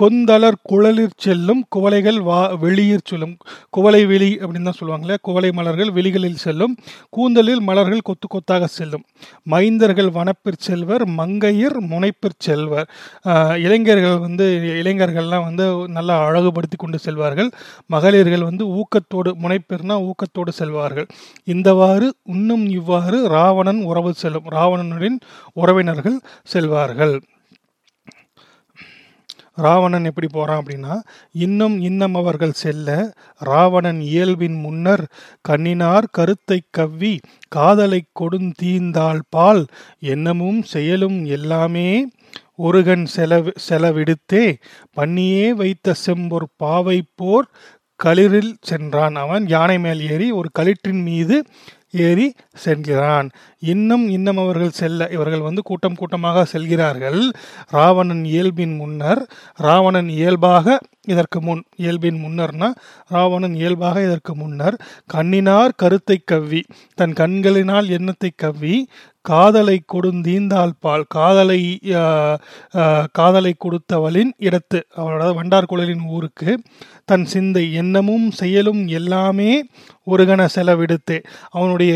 [SPEAKER 1] கொந்தலர் குழலிற் செல்லும் குவளைகள் வா வெளியிற் செல்லும். குவளை வெளி அப்படின்னு தான் சொல்லுவாங்களே குவளை மலர்கள் வெளிகளில் செல்லும். கூந்தலில் மலர்கள் கொத்து கொத்தாக செல்லும். மைந்தர்கள் வனப்பிற் செல்வர் மங்கையர் முனைப்பிற் செல்வர். இளைஞர்கள் வந்து இளைஞர்கள்லாம் வந்து நல்லா அழகுபடுத்தி கொண்டு செல்வார்கள். மகளிர்கள் வந்து ஊக்கத்தோடு முனைப்பிற்னா ஊக்கத்தோடு செல்வார்கள். இந்தவாறு இன்னும் இவ்வாறு ராவணன் உறவு செல்லும். ராவணனுடன் உறவினர்கள் செல்வார்கள். ராவணன் எப்படி போகிறான் அப்படின்னா இன்னும் இன்னம் அவர்கள் செல்ல ராவணன் இயல்பின் முன்னர் கண்ணினார் கருத்தை கவ்வி காதலை கொடுந்தீந்தாள் பால் எண்ணமும் செயலும் எல்லாமே ஒருகன் செலவு செலவிடுத்தே பண்ணியே வைத்த செம்பொர் பாவை போர் களிரில் சென்றான் அவன். யானை மேல் ஏறி ஒரு களிற்றின் மீது ஏறி செல்கிறான். இன்னும் இன்னும் அவர்கள் செல்ல இவர்கள் வந்து கூட்டம் கூட்டமாக செல்கிறார்கள். ராவணன் இயல்பின் முன்னர் ராவணன் இயல்பாக இதற்கு முன் இயல்பின் முன்னர்னா ராவணன் இயல்பாக இதற்கு முன்னர் கண்ணினார் கருத்தை கவ்வி தன் கண்களினால் எண்ணத்தை கவ்வி காதலை கொடுந்தீந்தால் பால் காதலை காதலை கொடுத்தவளின் இடத்து அவளோட வண்டார்குழலின் ஊருக்கு தன் சிந்தை எண்ணமும் செயலும் எல்லாமே ஒரு கண செலவிடுத்து. அவனுடைய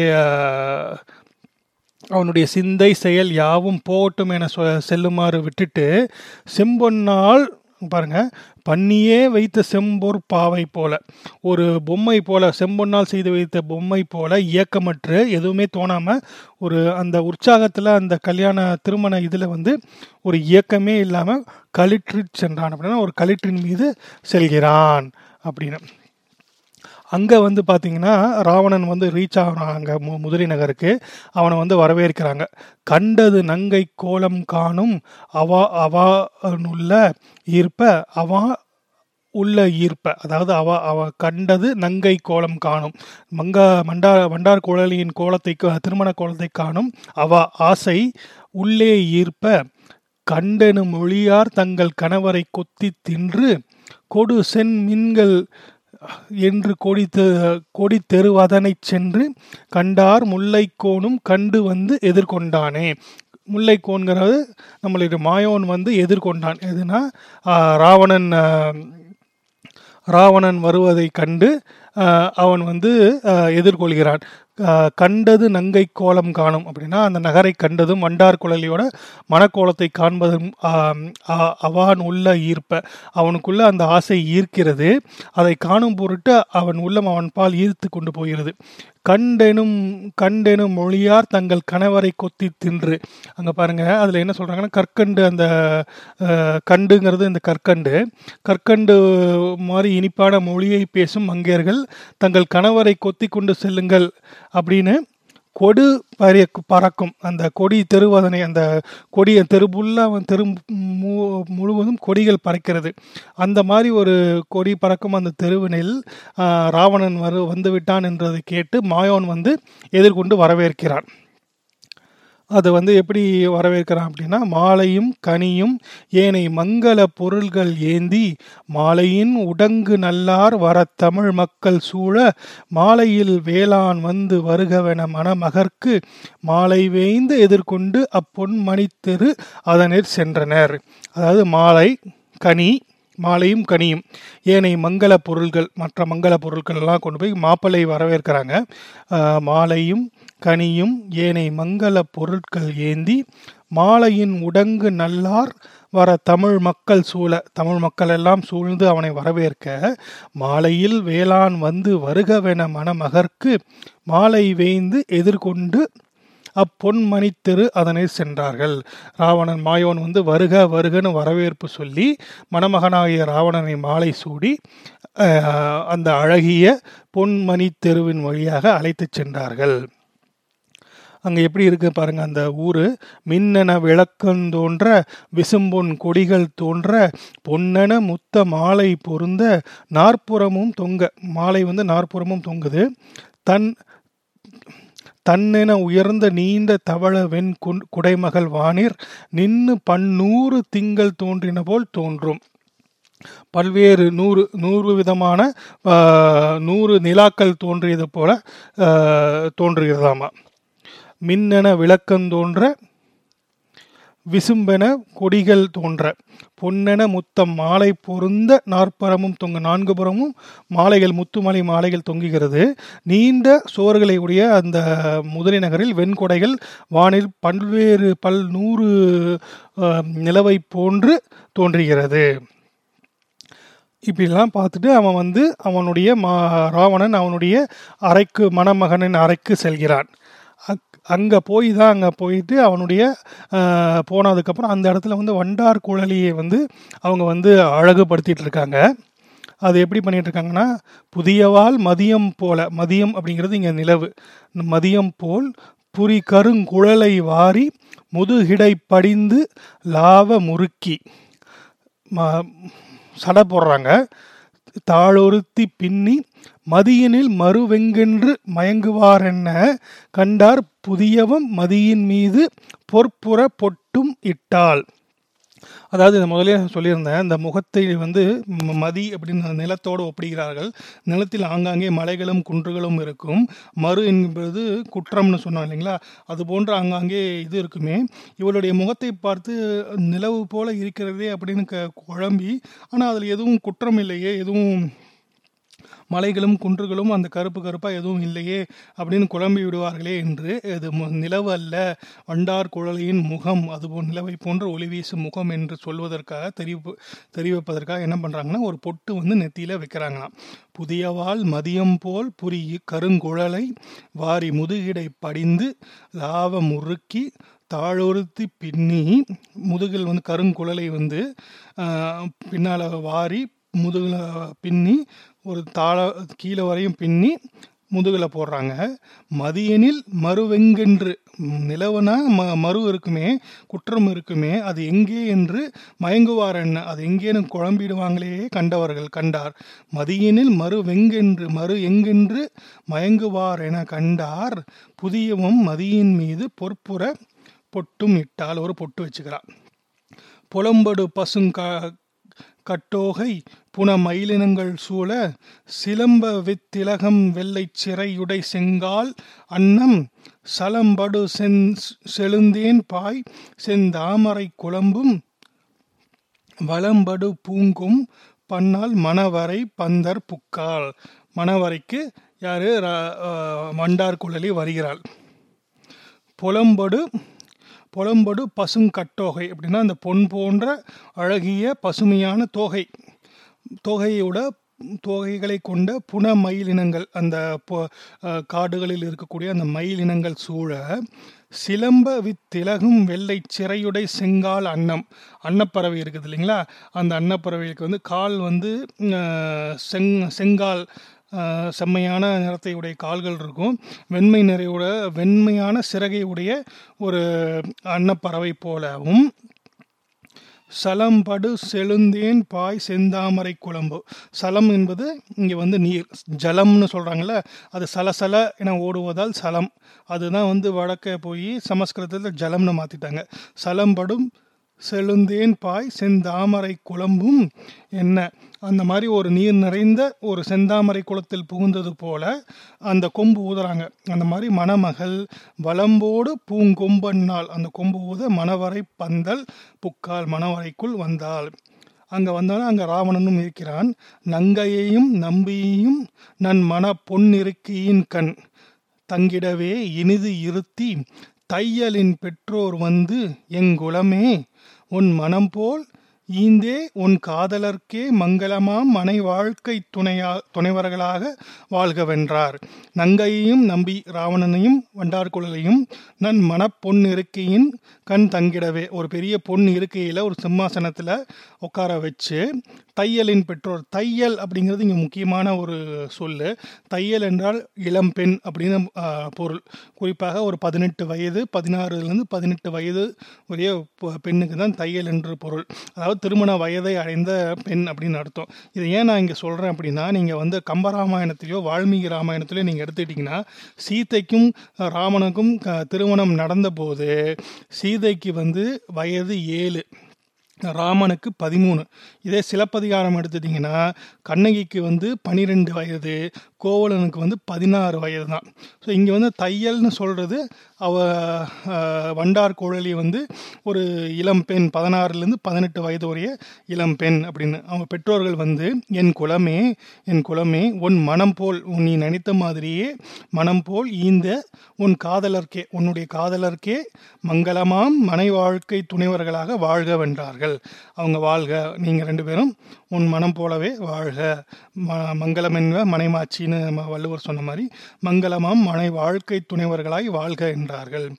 [SPEAKER 1] அவனுடைய சிந்தை செயல் யாவும் போகட்டும் என சொ- செல்லுமாறு விட்டுட்டு செம்பொன்னால் பாருங்க. பண்ணியே வைத்த செம்போர் பாவை போல. ஒரு பொம்மை போல செம்பொன்னால் செய்து வைத்த பொம்மை போல இயக்கமற்று எதுவுமே தோணாமல் ஒரு அந்த உற்சாகத்தில் அந்த கல்யாண திருமண இதில் வந்து ஒரு இயக்கமே இல்லாமல் களிற்று சென்றான் அப்படின்னா ஒரு களிற்றின் மீது செல்கிறான் அப்படின்னு. அங்கே வந்து பார்த்தீங்கன்னா ராவணன் வந்து ரீச் ஆகிறான் அங்கே மு முதலி நகருக்கு அவனை வந்து வரவேற்கிறாங்க. கண்டது நங்கை கோலம் காணும் அவா அவானுள்ள ஈர்ப்ப அவா உள்ள ஈர்ப்ப. அதாவது அவ அவ கண்டது நங்கை கோலம் காணும். மங்கா மண்டா மண்டார் குழலியின் கோலத்தை கா- திருமண கோலத்தை காணும் அவ ஆசை உள்ளே ஈர்ப்ப. கண்டனு மொழியார் தங்கள் கணவரை கொத்தி தின்று கொடு சென் மின்கள் என்று கொடி தெ- கொடி தெருவதனைச் சென்று கண்டார் முல்லைக்கோனும் கண்டு வந்து எதிர்கொண்டானே. முல்லைக்கோன்கிறது நம்மளுடைய மாயோன் வந்து எதிர்கொண்டான். எதுனா ராவணன் ராவணன் வருவதை கண்டு அவன் வந்து எதிர்கொள்கிறான். கண்டது நங்கை கோலம் காணும் அப்படின்னா அந்த நகரை கண்டதும் வண்டார் குழலியோட மனக்கோலத்தை காண்பதும் அவன் அவான் உள்ள ஈர்ப்ப அவனுக்குள்ள அந்த ஆசை ஈர்க்கிறது. அதை காணும் பொருட்டு அவன் உள்ளம் அவன் பால் ஈர்த்து கொண்டு போகிறது. கண்டெனும் கண்டெனும் மொழியார் தங்கள் கணவரை கொத்தி தின்று. அங்கே பாருங்க அதில் என்ன சொல்கிறாங்கன்னா கற்கண்டு அந்த கண்டுங்கிறது இந்த கற்கண்டு. கற்கண்டு மாதிரி இனிப்பான மொழியை பேசும் மங்கையர்கள் தங்கள் கணவரை கொத்தி கொண்டு செல்லுங்கள் அப்படின்னு கொடு பறிய பறக்கும். அந்த கொடி தெருவதனை அந்த கொடிய அவன் தெரு மு- முழுவதும் கொடிகள் பறக்கிறது. அந்த மாதிரி ஒரு கொடி பறக்கும் அந்த தெருவினில் ராவணன் வரு வந்துவிட்டான் என்றதை கேட்டு மாயோன் வந்து எதிர்கொண்டு வரவேற்கிறான். அதை வந்து எப்படி வரவேற்கிறான் அப்படின்னா மாலையும் கனியும் ஏனை மங்கள பொருள்கள் ஏந்தி மாலையின் உடங்கு நல்லார் வர தமிழ் மக்கள் சூழ மாலையில் வேளாண் வந்து வருகவென மணமகர்க்கு மாலை வேய்ந்து எதிர்கொண்டு அப்பொன் மணித்தெரு அதனிற் சென்றனர். அதாவது மாலை கனி மாலையும் கனியும் ஏனை மங்கள பொருள்கள் மற்ற மங்கள பொருட்கள் எல்லாம் கொண்டு போய் மாப்பிள்ளை வரவேற்கிறாங்க. மாலையும் கனியும் ஏனை மங்கள பொருட்கள் ஏந்தி மாலையின் உடங்கு நல்லார் வர தமிழ் மக்கள் சூழ தமிழ் மக்கள் எல்லாம் சூழ்ந்து அவனை வரவேற்க மாலையில் வேளாண் வந்து வருகவென மணமகர்க்கு மாலை வேய்ந்து எதிர்கொண்டு அப்பொன்மணி தெரு அதனை சென்றார்கள். ராவணன் மாயோன் வந்து வருக வருகன்னு வரவேற்பு சொல்லி மணமகனாகிய ராவணனை மாலை சூடி அந்த அழகிய பொன்மணி தெருவின் வழியாக அழைத்துச் சென்றார்கள். அங்கே எப்படி இருக்கு பாருங்க அந்த ஊர். மின்னென விளக்கம் தோன்ற விசும்பொன் கொடிகள் தோன்ற பொன்னென முத்த மாலை பொருந்த நாற்புறமும் தொங்க மாலை வந்து நாற்புறமும் தொங்குது. தன் தன்னென உயர்ந்த நீண்ட தவள வெண் குடைமகள் வானிர் நின்று பன்னூறு திங்கள் தோன்றின போல் தோன்றும். பல்வேறு நூறு நூறு விதமான நூறு நிலாக்கள் தோன்றியது போல தோன்றுகிறதாமா. மின்னென விளக்கம் தோன்ற விசும்பென கொடிகள் தோன்ற. பொன்னென முத்தம் மாலை பொருந்த நாற்புறமும் தொங்க. நான்கு புறமும் மாலைகள் முத்துமலை மாலைகள் தொங்குகிறது. நீண்ட சுவர்களை உடைய அந்த முதலி நகரில் வெண்கொடைகள் வானில் பல்வேறு பல் நூறு நிலவை போன்று தோன்றுகிறது. இப்படிலாம் பார்த்துட்டு அவன் வந்து அவனுடைய மா ராவணன் அவனுடைய அறைக்கு மணமகனின் அறைக்கு செல்கிறான். அக் அங்கே போய் தான் அங்கே போயிட்டு அவனுடைய போனதுக்கப்புறம் அந்த இடத்துல வந்து வண்டார் குழலியை வந்து அவங்க வந்து அழகுபடுத்திட்டு இருக்காங்க. அது எப்படி பண்ணிட்டு இருக்காங்கன்னா புதியவாள் மதியம் போல மதியம் அப்படிங்கிறது இங்கே நிலவு. மதியம் போல் புரி கருங்குழலை வாரி முதுகிடை படிந்து லாவ முறுக்கி. ம- சடை போடுறாங்க. தாளொருத்தி பின்னி மதியினில் மறுவெங்கென்று மயங்குவாரென்ன? கண்டார் புதியவம் மதியின் மீது பொற்புற பொட்டும் இட்டாள். அதாவது இந்த முதலே சொல்லியிருந்தேன் இந்த முகத்தை வந்து மதி அப்படின்னு நிலத்தோடு ஒப்பிடுகிறார்கள். நிலத்தில் ஆங்காங்கே மலைகளும் குன்றுகளும் இருக்கும். மறு என்பது குற்றம்னு சொன்னோம் இல்லைங்களா? அது போன்ற ஆங்காங்கே இது இருக்குமே. இவளுடைய முகத்தை பார்த்து நிலவு போல இருக்கிறதே அப்படின்னு க குழம்பி ஆனால் அதில் எதுவும் குற்றம் இல்லையே எதுவும்
[SPEAKER 2] மலைகளும் குன்றுகளும் அந்த கருப்பு கருப்பாக எதுவும் இல்லையே அப்படின்னு குழம்பி விடுவார்களே என்று இது நிலவு அல்ல. வண்டார் குழலியின் முகம் அதுபோல் நிலவை போன்ற ஒளி வீசும் முகம் என்று சொல்வதற்காக தெரிவு தெரிவிப்பதற்காக என்ன பண்ணுறாங்கன்னா ஒரு பொட்டு வந்து நெத்தியில் வைக்கிறாங்களாம். புதியவாள் மதியம் போல் புரி கருங்குழலை வாரி முதுகிடை படிந்து லாவ முறுக்கி தாழொருத்தி பின்னி முதுகில் வந்து கருங்குழலை வந்து பின்னால் வாரி முதுகில் பின்னி ஒரு தாழ கீழே வரையும் பின்னி முதுகில் போடுறாங்க. மதியனில் மறுவெங்கென்று நிலவனா நிலவுனா ம மறு இருக்குமே குற்றம் இருக்குமே அது எங்கே என்று மயங்குவார் என்ன? அது எங்கேன்னு குழம்பிடுவாங்களே கண்டவர்கள் கண்டார். மதியனில் மறு வெங்கென்று மறு எங்கென்று மயங்குவார் என கண்டார். புதியவும் மதியின் மீது பொற்புற பொட்டும் இட்டால் ஒரு பொட்டு வச்சுக்கிறார். புலம்படு பசுங்க கட்டோகை புன மயிலினங்கள் சூழ சிலம்ப வித்திலகம் வெள்ளைச் சிறையுடை செங்கால் அன்னம் சலம்படு செந் செழுந்தேன் பாய் செந்தாமரை குழம்பும் வளம்படு பூங்கும் பன்னால் மணவரை பந்தர் புக்கால். மணவரைக்கு யாரு? ர- மண்டார் குழலி வருகிறாள். புலம்படு புலம்படு பசுங்கட்டோகை அப்படின்னா அந்த பொன் போன்ற அழகிய பசுமையான தோகை. தோகையோட தொகைகளை கொண்ட புன மயிலினங்கள் அந்த காடுகளில் இருக்கக்கூடிய அந்த மயில் இனங்கள் சூழ சிலம்ப வித்திலகும் வெள்ளை சிறையுடை செங்கால் அன்னம் அன்னப்பறவை இருக்குது இல்லைங்களா? அந்த அன்னப்பறவைகளுக்கு வந்து கால் வந்து செங் செங்கால் செம்மையான நிறத்தை உடைய கால்கள் இருக்கும். வெண்மை நிறையோட வெண்மையான சிறகை உடைய ஒரு அன்னப்பறவை போலவும் சலம்படு செழுந்தேன் பாய் செந்தாமரை குழம்பு. சலம் என்பது இங்கே வந்து நீர். ஜலம்னு சொல்கிறாங்கல்ல அது சலசல என ஓடுவதால் சலம். அதுதான் வந்து வடக்க போய் சமஸ்கிருதத்தில் ஜலம்னு மாற்றிட்டாங்க சலம்படும் செழுந்தேன் பாய் செந்தாமரை குழம்பும் என்ன? அந்த மாதிரி ஒரு நீர் நிறைந்த ஒரு செந்தாமரை குளத்தில் புகுந்தது போல அந்த கொம்பு ஊதுறாங்க. அந்த மாதிரி மணமகள் வலம்போடு பூங்கொம்பன்னாள் அந்த கொம்பு ஊத மணவரை பந்தல் புக்கால் மணவரைக்குள் வந்தாள். அங்கே வந்தாலும் அங்கே ராவணனும் இருக்கிறான். நங்கையையும் நம்பியையும் நன் மன பொன்னிருக்கியின் கண். தங்கிடவே இனிது இருத்தி தையலின் பெற்றோர் வந்து எங்குலமே உன் மனம் போல் ஈந்தே உன் காதலர்க்கே மங்களமாம் மனை வாழ்க்கை துணையா துணைவர்களாக வாழ்கவென்றார். நங்கையையும் நம்பி ராவணனையும் வண்டார்குழலையும் நன் மனப்பொன் இருக்கையின் கண் தங்கிடவே. ஒரு பெரிய பொன் இருக்கையில் ஒரு சிம்மாசனத்தில் உட்கார வச்சு தையலின் பெற்றோர் தையல் அப்படிங்கிறது இங்கே முக்கியமான ஒரு சொல்லு. தையல் என்றால் இளம்பெண் அப்படின்னு பொருள். குறிப்பாக ஒரு பதினெட்டு வயது பதினாறுலேருந்து பதினெட்டு வயது உரிய பெண்ணுக்கு தான் தையல் என்று பொருள். அதாவது திருமண வயதை அடைந்த பெண் அப்படின்னு அர்த்தம். இதை ஏன் நான் இங்கே சொல்கிறேன் அப்படின்னா நீங்கள் வந்து கம்பராமாயணத்திலையோ வால்மீகி ராமாயணத்திலையோ நீங்கள் எடுத்துக்கிட்டிங்கன்னா சீதைக்கும் ராமனுக்கும் க- திருமணம் நடந்தபோது சீதைக்கு வந்து வயது ஏழு ராமனுக்கு பதிமூணு. இதே சிலப்பதிகாரம் எடுத்துட்டிங்கன்னா கண்ணகிக்கு வந்து பன்னிரெண்டு வயது கோவலனுக்கு வந்து பதினாறு வயது தான் ஸோ இங்கே வந்து தையல்னு சொல்கிறது அவ வண்டார் குழலி வந்து ஒரு இளம் பெண் பதினாறுலேருந்து பதினெட்டு வயது உடைய இளம் பெண் அப்படின்னு. அவங்க பெற்றோர்கள் வந்து என் குலமே என் குலமே உன் மனம் போல் உன் நீ நினைத்த மாதிரியே மனம் போல் ஈந்த உன் காதலர்க்கே உன்னுடைய காதலர்க்கே மங்களமாம் மனை வாழ்க்கை துணைவர்களாக வாழ்க வென்றார்கள். அவங்க வாழ்க நீங்கள் ரெண்டு பேரும் உன் மனம் போலவே வாழ்க. ம மங்களம் என்ப மனைமாச்சின்னு நம்ம வள்ளுவர் சொன்ன மாதிரி மங்களமாம் மனை வாழ்க்கை துணைவர்களாய் வாழ்க என்றார்கள்.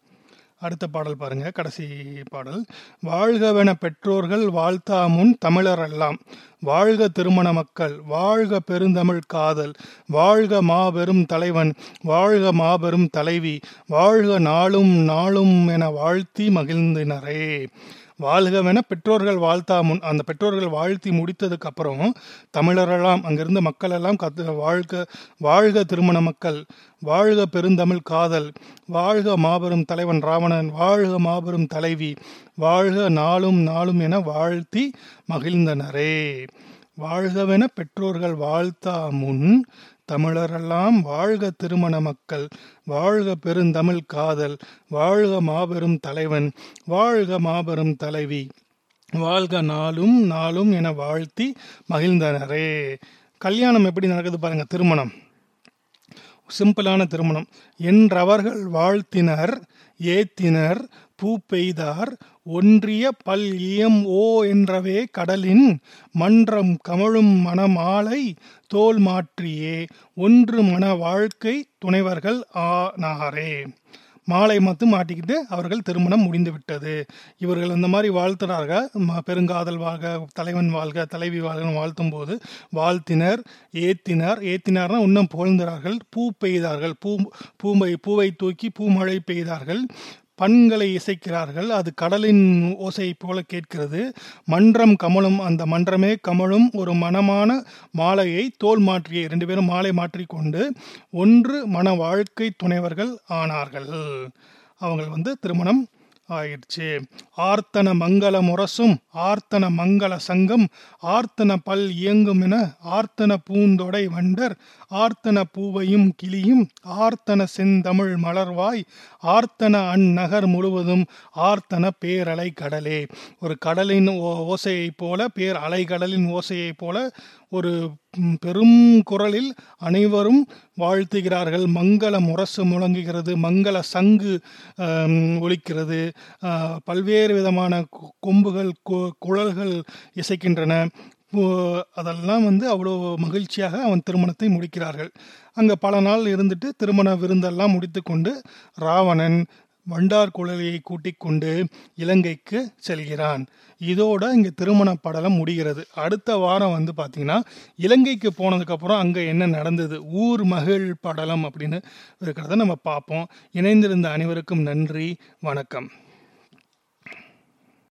[SPEAKER 2] அடுத்த பாடல் பாருங்க கடைசி பாடல். வாழ்கவென பெற்றோர்கள் வாழ்த்தா முன் தமிழரெல்லாம் வாழ்க திருமண மக்கள் வாழ்க பெருந்தமிழ் காதல். வாழ்க மாபெரும் தலைவன் வாழ்க மாபெரும் தலைவி. வாழ்க நாளும் நாளும் என வாழ்த்தி மகிழ்ந்தினரே. வாழ்கவென பெற்றோர்கள் வாழ்த்தா முன் அந்த பெற்றோர்கள் வாழ்த்தி முடித்ததுக்கு அப்புறம் தமிழரெல்லாம் அங்கிருந்த மக்கள் எல்லாம் கத்து வாழ்க வாழ்க திருமண மக்கள் வாழ்க பெருந்தமிழ் காதல் வாழ்க மாபெரும் தலைவன் ராவணன் வாழ்க மாபெரும் தலைவி வாழ்க நாளும் நாளும் என வாழ்த்தி மகிழ்ந்தனரே. வாழ்கவென பெற்றோர்கள் வாழ்த்தா முன் தமிழரெல்லாம் வாழ்க திருமண மக்கள் வாழ்க பெருந்தமிழ் காதல் வாழ்க மாபெரும் தலைவன் வாழ்க மாபெரும் தலைவி. வாழ்க நாளும் நாளும் என வாழ்த்தி மகிழ்ந்தனரே. கல்யாணம் எப்படி நடக்குது பாருங்க திருமணம். சிம்பிளான திருமணம். என்றவர்கள் வாழ்த்தினர் ஏத்தினர் பூ பெய்தார். ஒன்றிய பல் இயம் ஓ என்றவே கடலின் மன்றம் கமழும் மணமாலை தோல் மாற்றியே. ஒன்று மன வாழ்க்கை துணைவர்கள் ஆனாரே. மாலை மட்டும் மாட்டிக்கிட்டு அவர்கள் திருமணம் முடிந்து விட்டது இவர்கள் இந்த மாதிரி வாழ்த்தினார்கள் பெருங்காதல் வாழ்க தலைவன் வாழ்க தலைவி வாழ்கன்னு வாழ்த்தும் போது வாழ்த்தினர் ஏத்தினர். ஏத்தினார்னா இன்னும் புகழ்ந்தார்கள் பூ பெய்தார்கள். பூ பூமை பூவை தூக்கி பூமழை பெய்தார்கள். பண்களை இசைக்கிறார்கள். அது கடலின் ஓசை போல கேட்கிறது. மன்றம் கமலும் அந்த மன்றமே கமலும் ஒரு மனமான மாலையை தோல் மாற்றிய ரெண்டு பேரும் மாலை மாற்றிக்கொண்டு ஒன்று மன வாழ்க்கை துணைவர்கள் ஆனார்கள். அவங்கள் வந்து திருமணம் ஆயிடுச்சு. ஆர்த்தன மங்கள முரசும் ஆர்த்தன மங்கள சங்கம் ஆர்த்தன பல் இயங்கும் என ஆர்த்தன பூந்தொடை வண்டர் ஆர்த்தன பூவையும் கிளியும் ஆர்த்தன செந்தமிழ் மலர்வாய் ஆர்த்தன அந்நகர் முழுவதும் ஆர்த்தன பேரலை கடலே. ஒரு கடலின் ஓ- ஓசையைப் போல பேர் அலைகடலின் ஓசையைப் போல ஒரு பெரும் குரலில் அனைவரும் வாழ்த்துகிறார்கள். மங்கள முரசு முழங்குகிறது மங்கள சங்கு ஒலிக்கிறது. பல்வேறு விதமான கொம்புகள் கு- குழல்கள் இசைக்கின்றன. அதெல்லாம் வந்து அவ்வளோ மகிழ்ச்சியாக அவன் திருமணத்தை முடிக்கிறார்கள். அங்கே பல நாள் இருந்துட்டு திருமண விருந்தெல்லாம் முடித்துக்கொண்டு ராவணன் வண்டார் குழலியை கூட்டிக் கொண்டு இலங்கைக்கு செல்கிறான். இதோட இங்கே திருமண படலம் முடிகிறது. அடுத்த வாரம் வந்து பார்த்திங்கன்னா இலங்கைக்கு போனதுக்கப்புறம் அங்கே என்ன நடந்தது ஊர் மகிழ் படலம் அப்படின்னு இருக்கிறத நம்ம பார்ப்போம். இணைந்திருந்த அனைவருக்கும் நன்றி வணக்கம்.